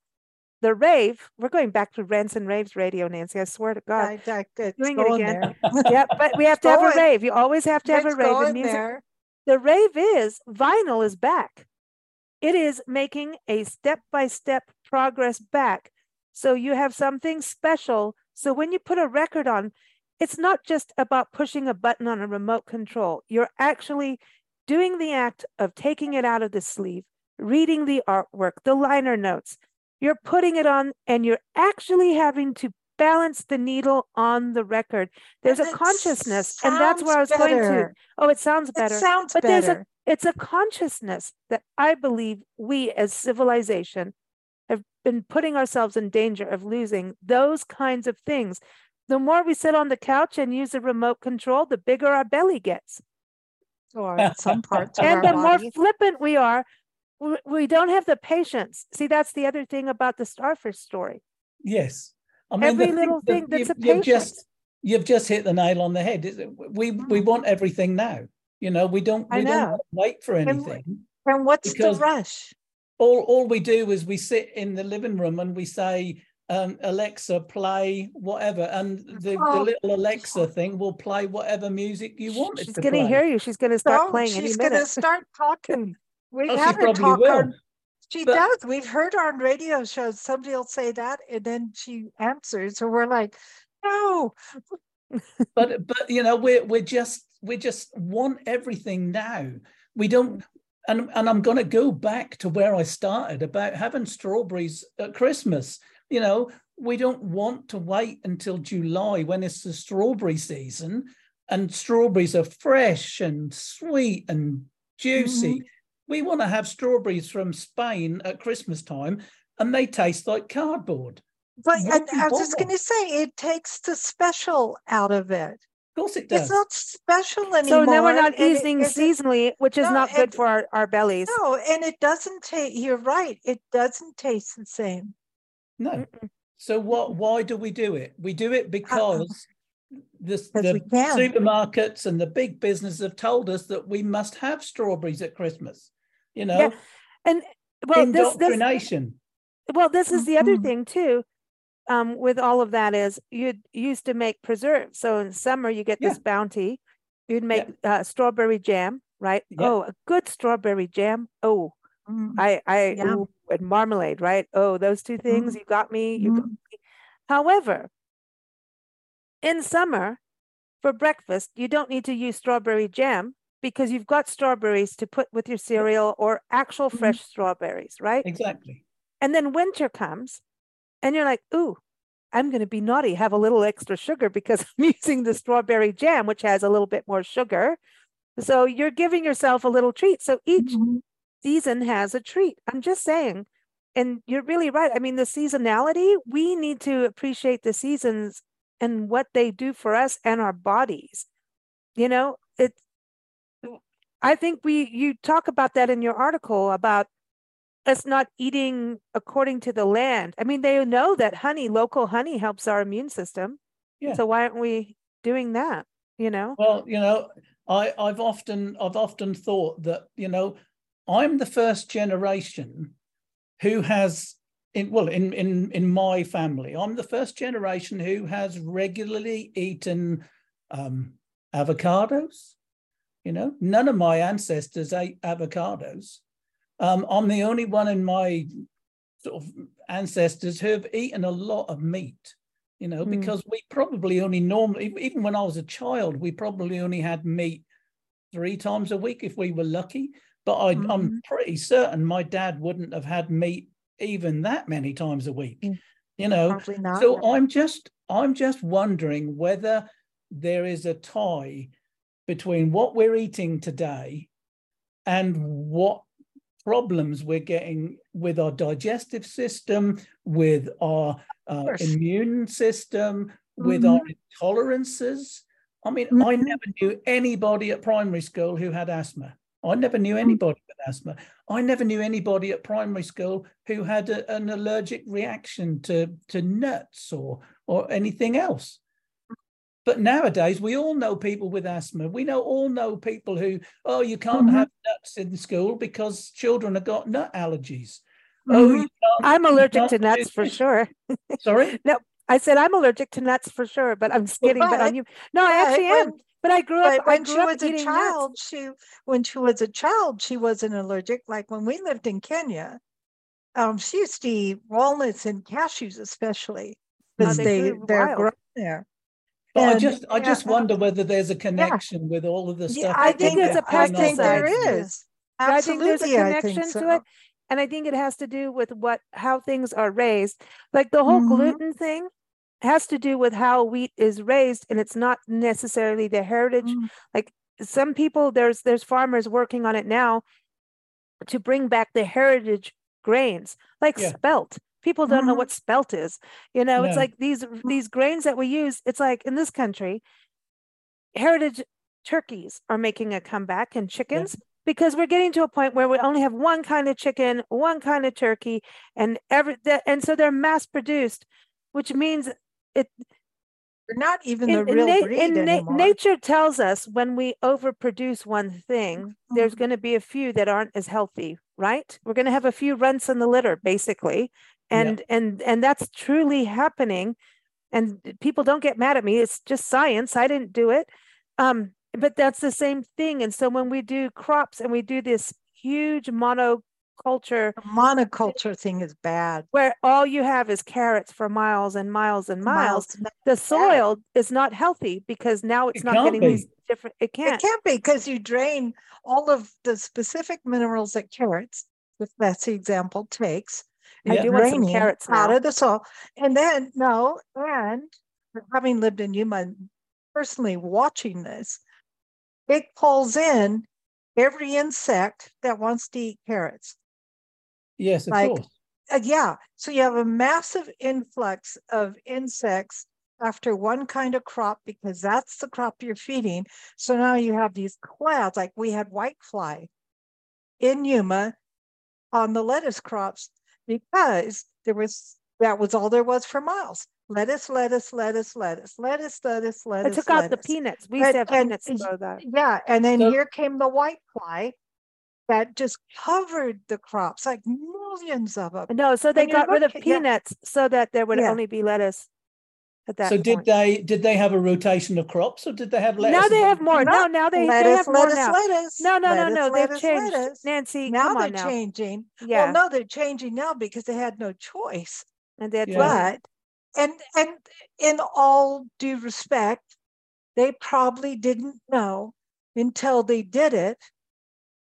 The rave, we're going back to rants and raves radio, Nancy. I swear to God. I, I, doing it again. yeah, but we have to have a rave. You always have to have a rave. in music. There. The rave is vinyl is back. It is making a step by step progress back so you have something special. So when you put a record on, it's not just about pushing a button on a remote control. You're actually doing the act of taking it out of the sleeve, reading the artwork, the liner notes. You're putting it on and you're actually having to balance the needle on the record. There's and a consciousness, and that's where I was better. going to. Oh, it sounds better. It sounds but better. there's a it's a consciousness that I believe we as civilization been putting ourselves in danger of losing those kinds of things. the more we sit on the couch and use a remote control, the bigger our belly gets. Or some parts and the body. more flippant we are, we don't have the patience. See, that's the other thing about the starfish story. Yes. I mean, every little thing that's a patience. You've just, you've just hit the nail on the head. We we mm. want everything now. You know, we don't we don't wait for anything. And, and what's the rush? All all we do is we sit in the living room and we say, um, Alexa, play whatever, and the, oh. the little Alexa thing will play whatever music you want. She's going to hear you. She's going to start playing. She's going to start talking. We oh, haven't talked. On, she but, does. We've heard on radio shows somebody will say that, and then she answers, so we're like, no. but but you know we're we're just we just want everything now. We don't. And, and I'm going to go back to where I started about having strawberries at Christmas you know, we don't want to wait until July when it's the strawberry season and strawberries are fresh and sweet and juicy. Mm-hmm. We want to have strawberries from Spain at Christmas time and they taste like cardboard. But and I was just going to say, it takes the special out of it. Of course it does. It's not special anymore. So now we're not eating it, seasonally, which is no, not good it, for our, our bellies. No, and it doesn't taste, you're right, it doesn't taste the same. No. Mm-mm. So what? Why do we do it? We do it because the, the supermarkets and the big business have told us that we must have strawberries at Christmas. You know, yeah. and well, indoctrination. This, this, well, this is the other mm-hmm. thing too. Um, with all of that is you used to make preserves. So in summer you get yeah. this bounty. You'd make yeah. uh, strawberry jam, right? Oh, a good strawberry jam. Oh, mm. I I ooh, and marmalade, right? Oh, those two things, mm-hmm. you got me. You mm-hmm. got me. However, in summer, for breakfast, you don't need to use strawberry jam because you've got strawberries to put with your cereal or actual mm-hmm. fresh strawberries, right? Exactly. And then winter comes and you're like, ooh, I'm going to be naughty, have a little extra sugar because I'm using the strawberry jam, which has a little bit more sugar. So you're giving yourself a little treat. So each mm-hmm season has a treat. I'm just saying. And you're really right. I mean, the seasonality, we need to appreciate the seasons and what they do for us and our bodies. You know, it's, I think we, you talk about that in your article about us not eating according to the land. I mean, they know that honey, local honey helps our immune system. Yeah. So why aren't we doing that? You know? Well, you know, I, I've often I've often thought that, you know, I'm the first generation who has in well in in in my family i'm the first generation who has regularly eaten um, avocados you know none of my ancestors ate avocados um, i'm the only one in my sort of ancestors who have eaten a lot of meat you know mm. because we probably only normally even when i was a child we probably only had meat three times a week if we were lucky but I, am mm-hmm. pretty certain my dad wouldn't have had meat even that many times a week. Mm. You know, so I'm just I'm just wondering whether there is a tie between what we're eating today and what problems we're getting with our digestive system, with our uh, immune system, mm-hmm. with our intolerances. I mean, mm-hmm. I never knew anybody at primary school who had asthma. I never knew hmm. anybody with asthma. I never knew anybody at primary school who had a, an allergic reaction to, to nuts or, or anything else. But nowadays, we all know people with asthma. We know all know people who, oh, you can't mm-hmm. have nuts in school because children have got nut allergies. Oh, mm-hmm. Oh, I'm allergic to nuts for sure. Sorry? no, I said I'm allergic to nuts for sure, but I'm kidding. Well, but, but on you, no, I actually am. But I grew up. when grew she up was a child, nuts. she when she was a child, she wasn't allergic. Like when we lived in Kenya, um, she used to eat walnuts and cashews, especially because they they're grown there. But and, I just I yeah. just wonder whether there's a connection yeah. with all of the stuff. Yeah, I think there's a pesticide. Think there is. Absolutely, I think there's a connection so. to it. And I think it has to do with what how things are raised. Like the whole mm-hmm. gluten thing, has to do with how wheat is raised and it's not necessarily the heritage mm. like some people there's there's farmers working on it now to bring back the heritage grains like yeah. spelt People don't mm-hmm. know what spelt is. You know, it's like these these grains that we use. It's like in this country, heritage turkeys are making a comeback and chickens. Yeah. Because we're getting to a point where we only have one kind of chicken, one kind of turkey, and every and so they're mass produced, which means it they're not even the real in, breed in anymore. nature tells us when we overproduce one thing, mm-hmm. there's going to be a few that aren't as healthy, right? We're going to have a few runts in the litter, basically, and yeah. and and that's truly happening. And people don't get mad at me. It's just science. I didn't do it. Um, but that's the same thing. And so when we do crops and we do this huge mono culture. The monoculture thing is bad. Where all you have is carrots for miles and miles and miles. miles the soil yeah. is not healthy because now it's it not getting be. these different. It can't. It can't be because you drain all of the specific minerals that carrots, if that's the example, takes. I do want some carrots now. out of the soil, and then no, and having lived in Yuma, personally watching this, it pulls in every insect that wants to eat carrots. Yes, of like, course. Uh, yeah. So you have a massive influx of insects after one kind of crop because that's the crop you're feeding. So now you have these clouds, like we had whitefly in Yuma on the lettuce crops because there was that was all there was for miles. Lettuce, lettuce, lettuce, lettuce, lettuce, lettuce, lettuce. I took lettuce. out the peanuts. We used to have peanuts for that. Yeah, and then so, here came the white fly that just covered the crops, like millions of them. No, so they got rid of peanuts yeah. so that there would yeah. only be lettuce at that. So did they did they have a rotation of crops or did they have lettuce? Now they have more. No, now they, lettuce, they have more lettuce, now. Lettuce, no, no, lettuce, no, no. They've changed. Lettuce. Nancy, now they're now. changing. Yeah. Well, no, they're changing now because they had no choice. And they had yeah. but and and in all due respect, they probably didn't know until they did it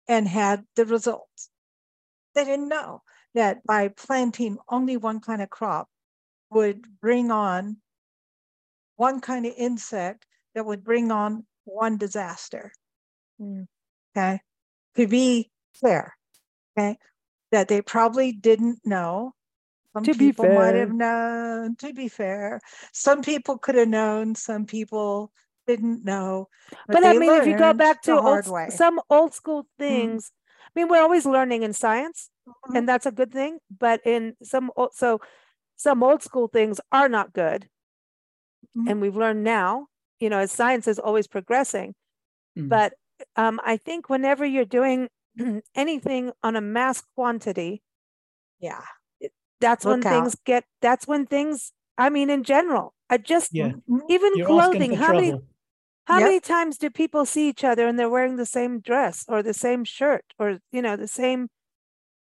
and had the results. They didn't know that by planting only one kind of crop would bring on one kind of insect that would bring on one disaster. Mm. Okay. To be fair, okay, that they probably didn't know. Some to people might have known, to be fair. Some people could have known, some people didn't know. But, but I mean, if you go back to old, some old school mm-hmm. things, mm-hmm. I mean, we're always learning in science, mm-hmm. and that's a good thing. But in some, so some old school things are not good, mm-hmm. and we've learned now. You know, as science is always progressing, mm-hmm. but um, I think whenever you're doing anything on a mass quantity, yeah, that's Look when out. things get. That's when things. I mean, in general, I just yeah. even You're clothing. How trouble. many how yep. many times do people see each other and they're wearing the same dress or the same shirt or you know the same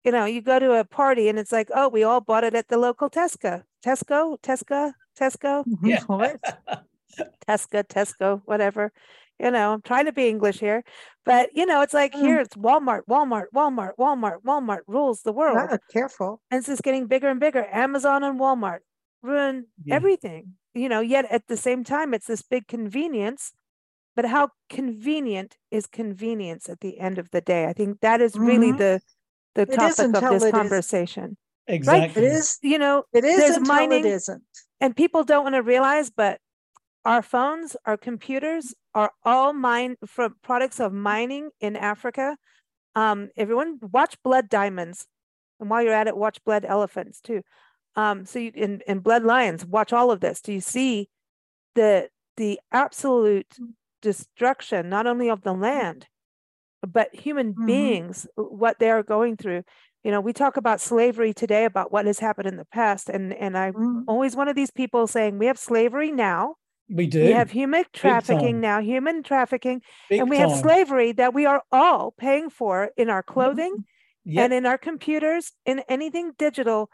you know you go to a party and it's like oh we all bought it at the local Tesco Tesco Tesco Tesco yeah. Tesco Tesco whatever you know I'm trying to be English here but you know it's like mm. here it's Walmart Walmart Walmart Walmart Walmart rules the world oh, careful and it's just getting bigger and bigger Amazon and Walmart ruin yeah. everything you know yet at the same time it's this big convenience but how convenient is convenience at the end of the day? I think that is really mm-hmm. the the topic of this conversation. Exactly. Right? It is, you know, it is there's mining, it isn't. And people don't want to realize, but our phones, our computers are all mine from products of mining in Africa. Um, everyone watch blood diamonds. And while you're at it, watch blood elephants too. Um, so you in, in blood lions, watch all of this. Do you see the the absolute destruction, not only of the land, but human mm-hmm. beings, what they are going through. You know, we talk about slavery today, about what has happened in the past. And and I'm mm-hmm. always one of these people saying we have slavery now. We do. We have human trafficking now, human trafficking, Big and we time. have slavery that we are all paying for in our clothing mm-hmm. yep. and in our computers, in anything digital.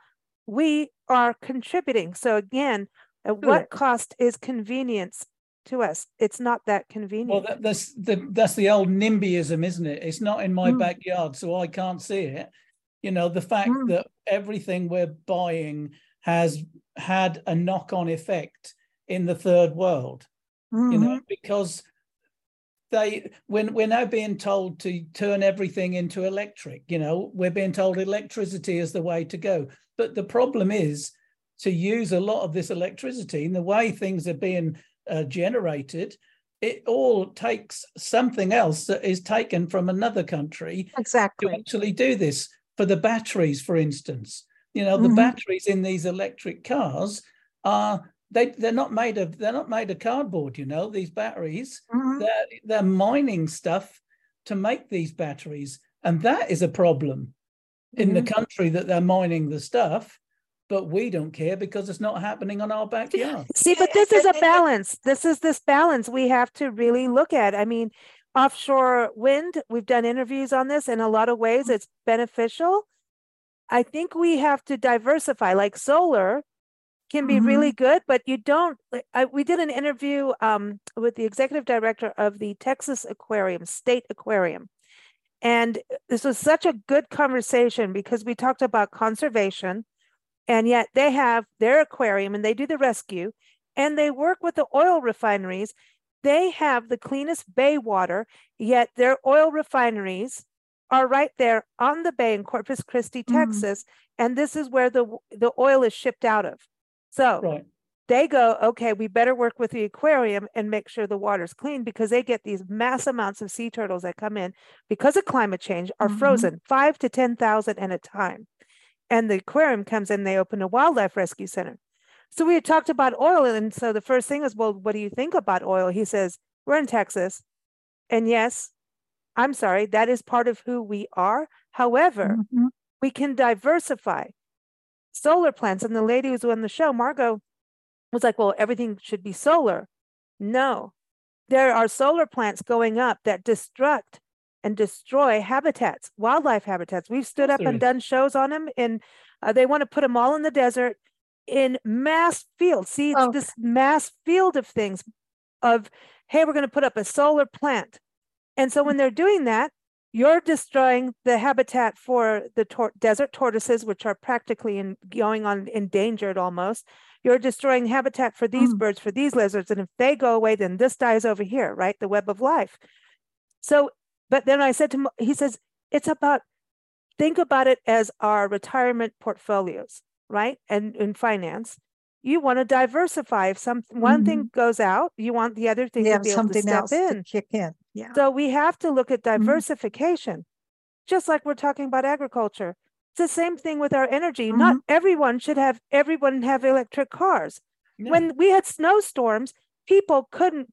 We are contributing. So again, at what cost is convenience to us. It's not that convenient. Well, that, that's the that's the old NIMBYism, isn't it? It's not in my mm. backyard, so I can't see it. You know, the fact mm. that everything we're buying has had a knock-on effect in the third world. Mm-hmm. You know, mm-hmm. because they when we're now being told to turn everything into electric, you know, we're being told electricity is the way to go. But the problem is to use a lot of this electricity and the way things are being uh, generated, it all takes something else that is taken from another country exactly to actually do this. For the batteries, for instance, you know, the mm-hmm. batteries in these electric cars are they they're not made of they're not made of cardboard. You know, these batteries mm-hmm. they're they're mining stuff to make these batteries, and that is a problem in mm-hmm. the country that they're mining the stuff but we don't care because it's not happening on our backyard. See, but this is a balance. This is this balance we have to really look at. I mean, offshore wind, we've done interviews on this in a lot of ways, it's beneficial. I think we have to diversify, like solar can be mm-hmm. really good, but you don't. I, we did an interview um, with the executive director of the Texas Aquarium, State Aquarium. And this was such a good conversation because we talked about conservation, and yet they have their aquarium and they do the rescue and they work with the oil refineries. They have the cleanest bay water, yet their oil refineries are right there on the bay in Corpus Christi, mm-hmm. Texas. Mm-hmm. And this is where the, the oil is shipped out of. So right. they go, okay, we better work with the aquarium and make sure the water's clean because they get these mass amounts of sea turtles that come in because of climate change are mm-hmm. frozen five to 10,000 at a time and the aquarium comes in, they open a wildlife rescue center. So we had talked about oil. And so the first thing is, well, what do you think about oil? He says, we're in Texas. And yes, I'm sorry, that is part of who we are. However, mm-hmm. we can diversify solar plants. And the lady who was on the show, Margot, was like, well, everything should be solar. No, there are solar plants going up that destruct and destroy habitats, wildlife habitats. We've stood up and done shows on them, and uh, they want to put them all in the desert in mass fields. See, it's oh. this mass field of things of, hey, we're going to put up a solar plant. And so when they're doing that, you're destroying the habitat for the tor- desert tortoises, which are practically in, going on endangered almost. You're destroying habitat for these mm. birds, for these lizards. And if they go away, then this dies over here, right? The web of life. So but then I said to him, he says, it's about, think about it as our retirement portfolios, right? And in finance, you want to diversify. If some one mm-hmm. thing goes out, you want the other thing to be able to step in. To kick in. Yeah. So we have to look at mm-hmm. diversification, mm-hmm. just like we're talking about agriculture. It's the same thing with our energy. Mm-hmm. Not everyone should have everyone have electric cars. No. When we had snowstorms, people couldn't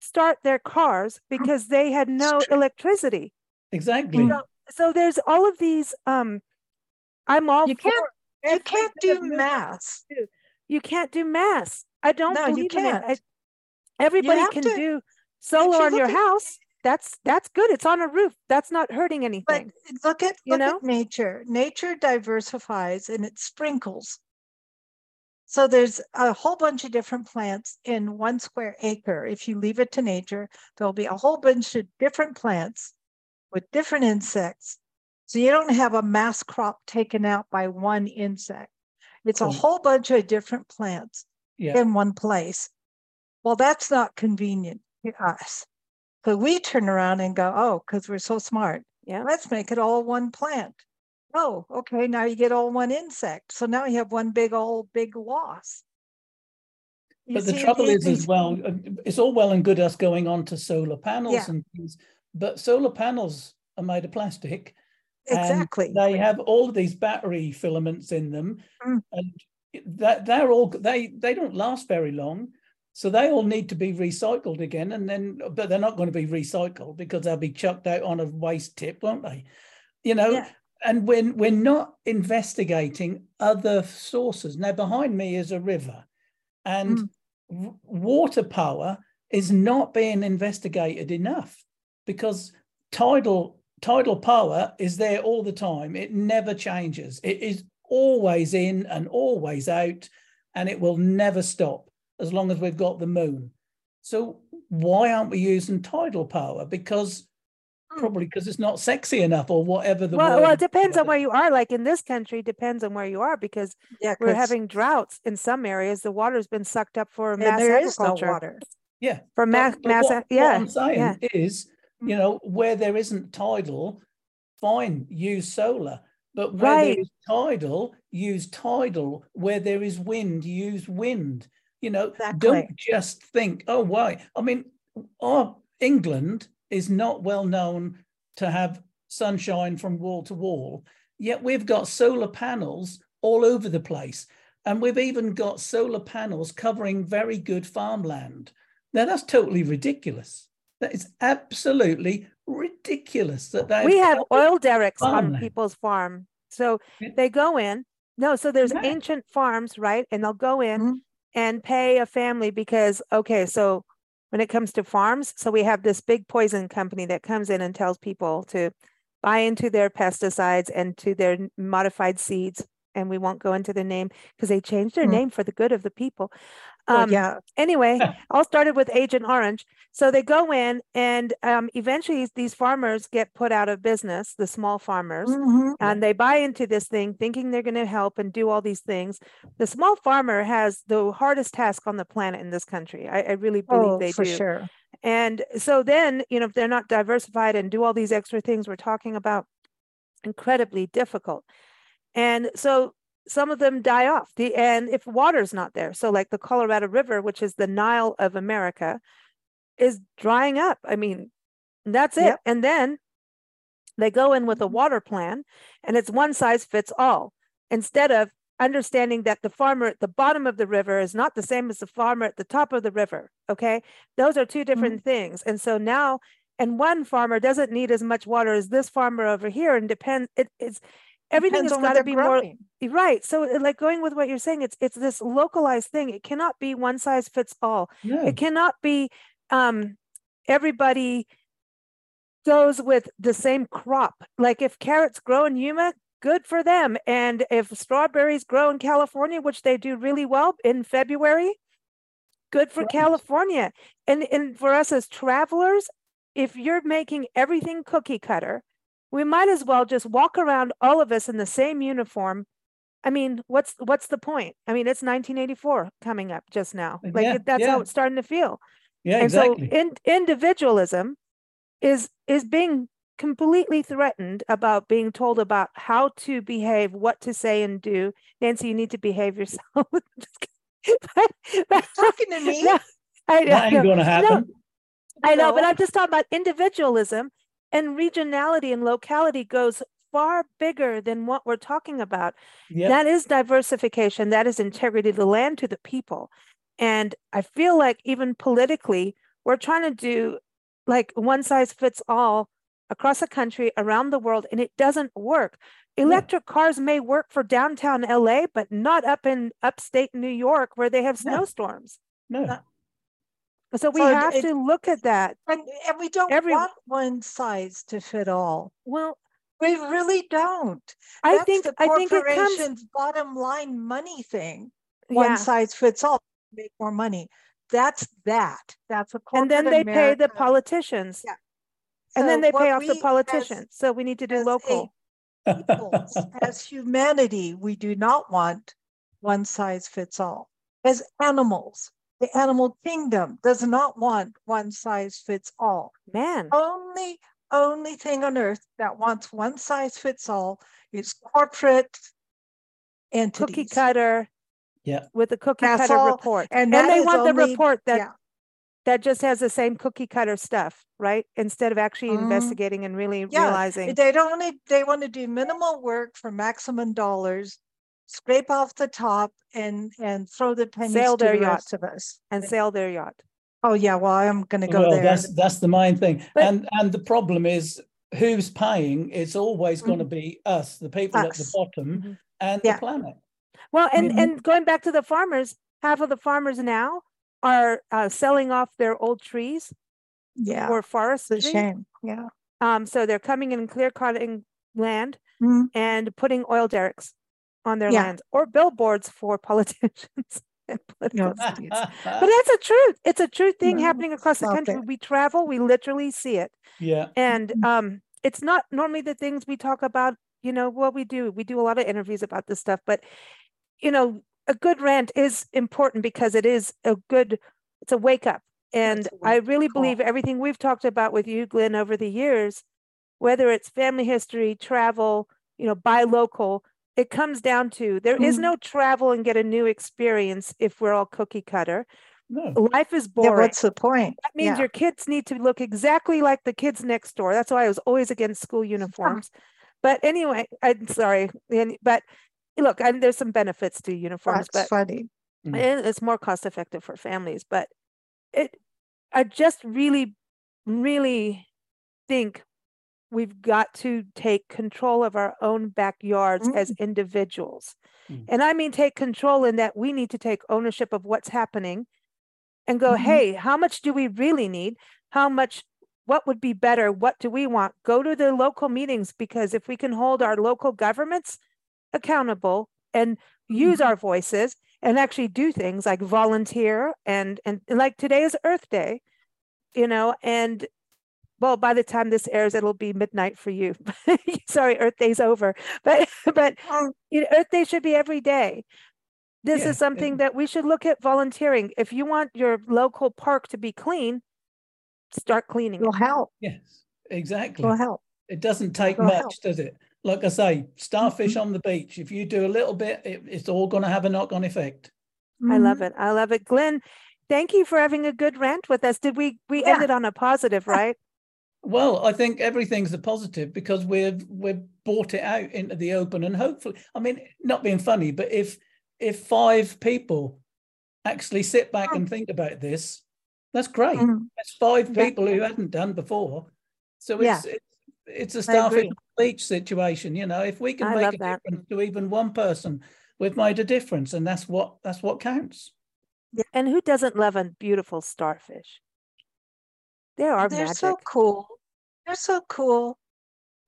start their cars because they had no electricity. Exactly. So, so, there's all of these. Um, I'm all you can't you can't do mass. You can't do mass. I don't no, believe in it. I, everybody can to, do solar on your house. That's that's good. It's on a roof. That's not hurting anything. But look at you look know? at nature. Nature diversifies and it sprinkles. So there's a whole bunch of different plants in one square acre. If you leave it to nature, there'll be a whole bunch of different plants with different insects. So you don't have a mass crop taken out by one insect. It's a whole bunch of different plants yeah. in one place. Well, that's not convenient to us. So we turn around and go, oh, because we're so smart. Yeah. Let's make it all one plant. Oh, okay. Now you get all one insect. So now you have one big old big loss. You but the trouble is, as well, uh, it's all well and good us going on to solar panels yeah. and things, but solar panels are made of plastic. Exactly. they have all of these battery filaments in them, mm. and that they're all they they don't last very long. So they all need to be recycled again, and then but they're not going to be recycled because they'll be chucked out on a waste tip, won't they? You know, yeah and when we're not investigating other sources now behind me is a river and mm. water power is not being investigated enough because tidal tidal power is there all the time. It never changes. It is always in and always out and it will never stop as long as we've got the moon. So why aren't we using tidal power? Because Hmm. probably because it's not sexy enough or whatever the well, well it depends on where you are. Like in this country depends on where you are because yeah, we're having droughts in some areas. The water's been sucked up for mass there agriculture no water. Yeah. For mass mass what, yeah what i'm saying yeah. is you know where there isn't tidal fine use solar But where right. there is tidal, use tidal. Where there is wind, use wind. You know, exactly. don't just think, oh, why? I mean, our England is not well known to have sunshine from wall to wall, yet we've got solar panels all over the place. And we've even got solar panels covering very good farmland. Now, that's totally ridiculous. That is absolutely ridiculous that they we have oil derricks farmland. on people's farm. So they go in. No, so there's yeah. ancient farms, right? And they'll go in mm-hmm. and pay a family because okay, so when it comes to farms, so we have this big poison company that comes in and tells people to buy into their pesticides and to their modified seeds and we won't go into the name because they changed their mm. name for the good of the people. Um, well, yeah. Anyway, all started with Agent Orange. So they go in, and um, eventually these farmers get put out of business, the small farmers, mm-hmm. and they buy into this thing thinking they're going to help and do all these things. The small farmer has the hardest task on the planet in this country. I, I really believe oh, they for do. sure. And so then, you know, if they're not diversified and do all these extra things we're talking about, incredibly difficult. And so some of them die off. The and if water's not there, so like the Colorado River, which is the Nile of America, is drying up. I mean, that's it. Yep. And then they go in with a water plan and it's one size fits all instead of understanding that the farmer at the bottom of the river is not the same as the farmer at the top of the river okay those are two different mm-hmm. things and so now and one farmer doesn't need as much water as this farmer over here and depends it, it's everything has got to be growing. more right so like going with what you're saying it's it's this localized thing it cannot be one size fits all no. it cannot be um everybody goes with the same crop like if carrots grow in yuma good for them and if strawberries grow in california which they do really well in february good for right. california and and for us as travelers if you're making everything cookie cutter we might as well just walk around all of us in the same uniform. I mean what's what's the point? I mean it's 1984 coming up just now. Uh, like yeah, that's yeah. how it's starting to feel. Yeah and exactly. so in, individualism is is being completely threatened about being told about how to behave what to say and do. Nancy you need to behave yourself. But, but, talking to me? No, I, that ain't gonna happen. No, I know, but I'm just talking about individualism and regionality and locality goes far bigger than what we're talking about. Yep. That is diversification, that is integrity of the land to the people. And I feel like even politically, we're trying to do like one size fits all across the country, around the world, and it doesn't work. Electric yeah. cars may work for downtown LA, but not up in upstate New York where they have snowstorms. No. no. So we so have it, to look at that. And, and we don't Every, want one size to fit all. Well, we really don't. I That's think the I think it comes bottom line money thing. One yeah. size fits all. Make more money. That's that. That's a and then they America. pay the politicians. Yeah. So and then they pay off the politicians. As, so we need to do local. Peoples, as humanity, we do not want one size fits all. As animals, the animal kingdom does not want one size fits all. Man. Only only thing on earth that wants one size fits all is corporate entities. Cookie cutter. Yeah. With a cookie That's cutter all, report. And, and they want only, the report that yeah. that just has the same cookie cutter stuff, right? Instead of actually mm. investigating and really yeah. realizing they don't need, they want to do minimal work for maximum dollars scrape off the top and and throw the pennies sail to their the yacht. rest of us and sail their yacht. Oh yeah, well I'm going to go well, there. That's that's the main thing, but, and and the problem is who's paying. It's always mm-hmm. going to be us, the people us. at the bottom, mm-hmm. and yeah. the planet. Well, and mm-hmm. and going back to the farmers, half of the farmers now are uh, selling off their old trees. Yeah, or forests. It's a shame. Yeah. Um. So they're coming in clear cutting land mm-hmm. and putting oil derricks on their yeah. lands or billboards for politicians and political but that's a truth. It's a true thing no, happening across the country. It. We travel, we literally see it. Yeah. And mm-hmm. um, it's not normally the things we talk about, you know, what we do. We do a lot of interviews about this stuff, but you know, a good rant is important because it is a good, it's a wake up. And wake I really call. believe everything we've talked about with you, Glynn, over the years, whether it's family history, travel, you know, buy local. It comes down to there mm-hmm. is no travel and get a new experience if we're all cookie cutter. No. Life is boring. Yeah, what's the point? That means yeah. your kids need to look exactly like the kids next door. That's why I was always against school uniforms. Yeah. But anyway, I'm sorry. But look, and there's some benefits to uniforms. That's but funny. And it's more cost effective for families. But it, I just really, really think we've got to take control of our own backyards mm. as individuals. Mm. And I mean, take control in that we need to take ownership of what's happening and go, mm-hmm. hey, how much do we really need? How much, what would be better? What do we want? Go to the local meetings because if we can hold our local governments accountable and use mm-hmm. our voices and actually do things like volunteer and, and like today is Earth Day, you know, and well by the time this airs it'll be midnight for you. Sorry earth day's over. But but oh. you know, earth day should be every day. This yeah, is something that we should look at volunteering. If you want your local park to be clean start cleaning it. will help. Yes exactly. Will help. It doesn't take much help. does it? Like i say starfish mm-hmm. on the beach if you do a little bit it, it's all going to have a knock-on effect. Mm-hmm. i love it. I love it. Glynn thank you for having a good rant with us. Did we we yeah. ended on a positive right well, I think everything's a positive because we've we've brought it out into the open, and hopefully, I mean, not being funny, but if if five people actually sit back and think about this, that's great. Mm. That's five people who hadn't done before. So it's yeah. it's, it's a starfish beach situation. You know, if we can I make a that. difference to even one person, we've made a difference, and that's what that's what counts. Yeah. And who doesn't love a beautiful starfish? They are They're magic. so cool. They're so cool.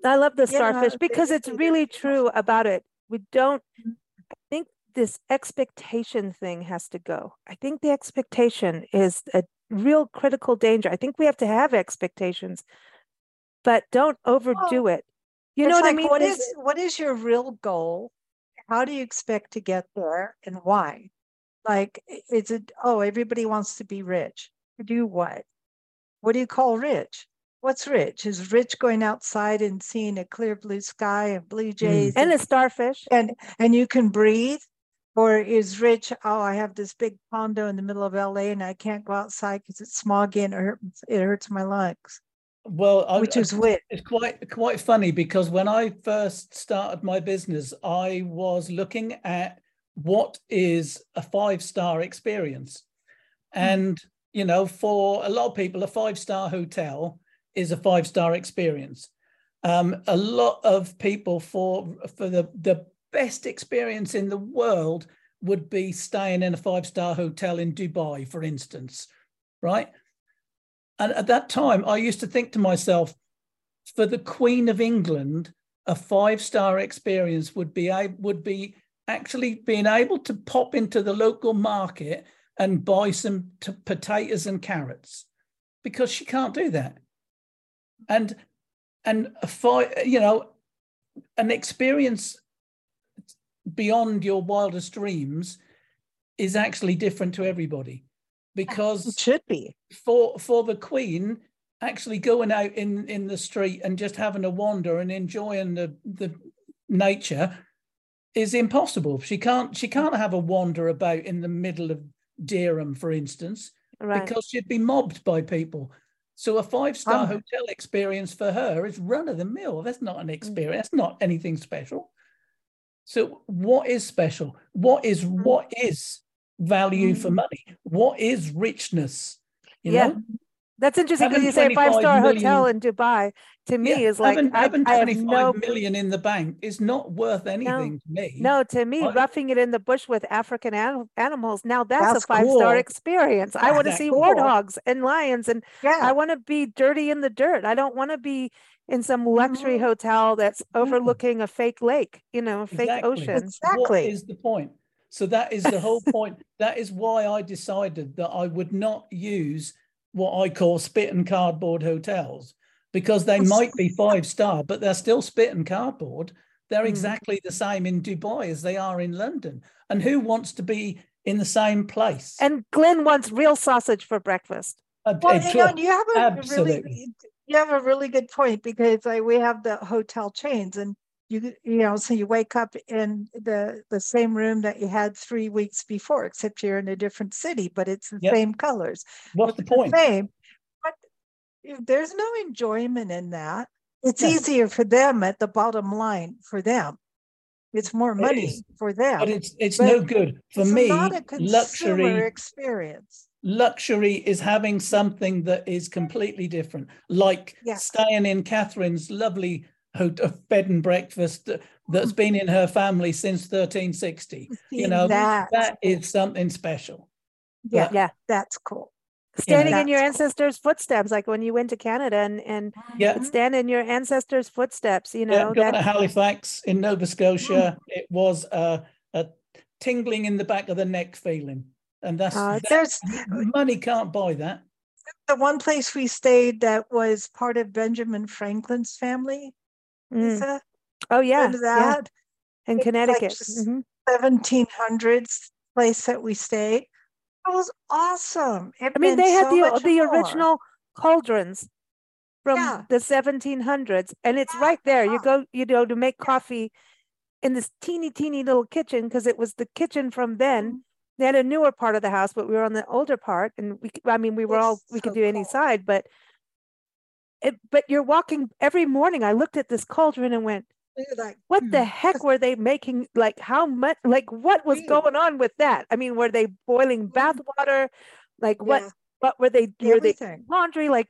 I love the starfish because it's really true about it. We don't mm-hmm. I think this expectation thing has to go. I think the expectation is a real critical danger. I think we have to have expectations, but don't overdo it. You know what like, I mean? What is what is your real goal? How do you expect to get there and why? Like is it oh everybody wants to be rich. Do what? What do you call rich? What's rich? Is rich going outside and seeing a clear blue sky and blue mm. jays mm. and, and a starfish and and you can breathe? Or is rich, oh, I have this big condo in the middle of LA and I can't go outside because it's smoggy and it hurts, it hurts my lungs. Well, I, which is which? It's quite quite funny because when I first started my business, I was looking at what is a five star experience, hmm. and mm you know, for a lot of people, a five star hotel is a five star experience. Um, a lot of people for for the the best experience in the world would be staying in a five star hotel in Dubai, for instance, right? And at that time, I used to think to myself, for the Queen of England, a five star experience would be would be actually being able to pop into the local market and buy some t- potatoes and carrots because she can't do that. And and a you know, an experience beyond your wildest dreams is actually different to everybody because it should be for for the queen actually going out in in the street and just having a wander and enjoying the the nature is impossible she can't she can't have a wander about in the middle of Dereham, for instance, right. because she'd be mobbed by people. So a five star oh. hotel experience for her is run of the mill. That's not an mm. experience. That's not anything special. So what is special? What is mm. what is value for mm. money? What is richness? You yeah. know? That's interesting because you say five star hotel in Dubai. To me, yeah, is like having, I, having 25 no, million in the bank is not worth anything no, to me. No, to me, I, roughing it in the bush with African an- animals now that's, that's a five star cool. experience. I want to see cool. warthogs and lions, and yeah. I want to be dirty in the dirt. I don't want to be in some luxury mm-hmm. hotel that's overlooking a fake lake, you know, a fake exactly. ocean. Exactly. What is the point? So that is the whole point. That is why I decided that I would not use what I call spit and cardboard hotels because they might be five star, but they're still spit and cardboard. They're hmm. exactly the same in Dubai as they are in London. And who wants to be in the same place? And Glynn wants real sausage for breakfast. Uh, well, you, know, you have a Absolutely. really you have a really good point because like, we have the hotel chains and you you know so you wake up in the the same room that you had three weeks before except you're in a different city but it's the yep. same colors. What's the point the same. But there's no enjoyment in that. It's yeah. easier for them at the bottom line for them. It's more money it for them. but it's it's but no good for me. not a luxury experience. Luxury is having something that is completely different. Like yeah. staying in catherine's lovely bed and breakfast that's been in her family since 1360. You know, that, that is something special. Yeah, but, yeah, that's cool. Standing in your ancestors' cool. footsteps, like when you went to Canada and and yeah. stand in your ancestors' footsteps, you know. Yeah, that... to Halifax in Nova Scotia, it was a, a tingling in the back of the neck feeling. And that's, uh, that's money can't buy that. The one place we stayed that was part of Benjamin Franklin's family Mm. Oh yeah, that yeah. in it's Connecticut, like mm-hmm. 1700s place that we stayed. It was awesome. It I mean, they had so the the more. original cauldrons from yeah. the 1700s, and it's yeah. right there. You go, you know, to make coffee in this teeny teeny little kitchen because it was the kitchen from then. Mm-hmm. They had a newer part of the house, but we were on the older part, and we. I mean, we were it's all we so could do cool. any side, but it, but you're walking every morning. I looked at this cauldron and went, like, what the hmm. heck were they making? Like, how much, like, what was going on with that? I mean, were they boiling bath water? Like, what, yeah. what were they, were they laundry? Like,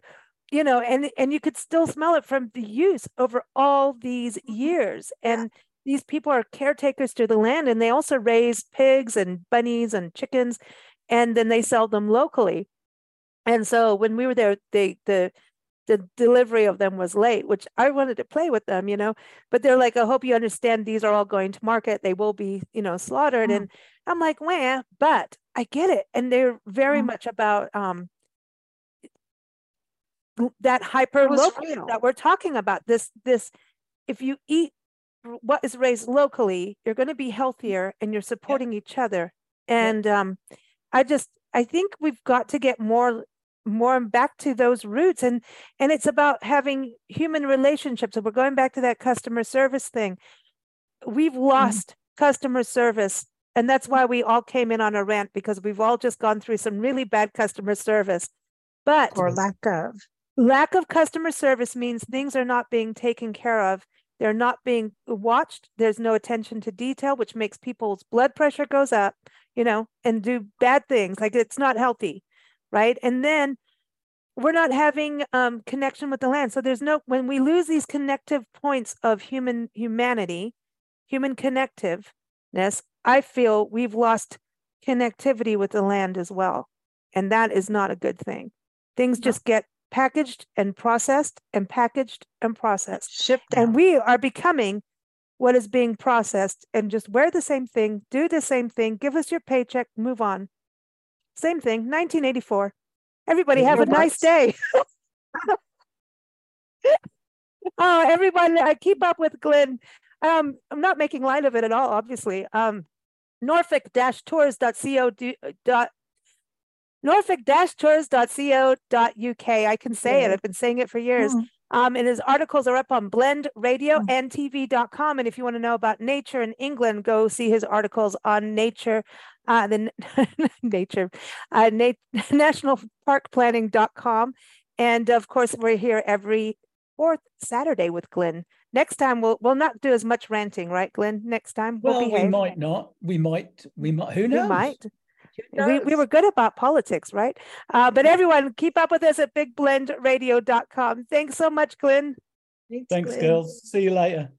you know, and, and you could still smell it from the use over all these mm-hmm. years. And, yeah. These people are caretakers to the land and they also raise pigs and bunnies and chickens and then they sell them locally. And so when we were there, they the the delivery of them was late, which I wanted to play with them, you know, but they're like, I hope you understand these are all going to market. They will be, you know, slaughtered. Mm. And I'm like, well, but I get it. And they're very mm. much about um that hyper local that we're talking about. This, this, if you eat what is raised locally, you're going to be healthier and you're supporting yeah. each other. And yeah. um, I just I think we've got to get more more back to those roots. And and it's about having human relationships. And we're going back to that customer service thing. We've mm-hmm. lost mm-hmm. customer service and that's why we all came in on a rant because we've all just gone through some really bad customer service. But or lack of. lack of customer service means things are not being taken care of. They're not being watched. There's no attention to detail which makes people's blood pressure goes up you know and do bad things. Like it's not healthy right? And then we're not having um, connection with the land. So there's no, when we lose these connective points of human humanity, human connectiveness, I feel we've lost connectivity with the land as well. And that is not a good thing. Things no. just get packaged and processed and packaged and processed. Shipped. And we are becoming what is being processed and just wear the same thing, do the same thing, give us your paycheck, move on. Same thing, 1984. Everybody have a nice day. oh, everyone, I keep up with Glynn. Um, I'm not making light of it at all, obviously. Um, Norfolk-tours.co. Norfolk-tours.co.uk. I can say it. I've been saying it for years. Mm. Um, and his articles are up on Blend Radio mm. and TV.com. And if you want to know about nature in England, go see his articles on nature uh, the nature, uh, nat- nationalparkplanning.com. And of course, we're here every fourth Saturday with Glynn. Next time we'll we'll not do as much ranting, right, Glynn? Next time we'll, well we might not. We might. We might. Who knows? We might. We, we were good about politics, right? Uh, but everyone, keep up with us at bigblendradio.com. Thanks so much, Glynn. Thanks, Thanks Glynn. girls. See you later.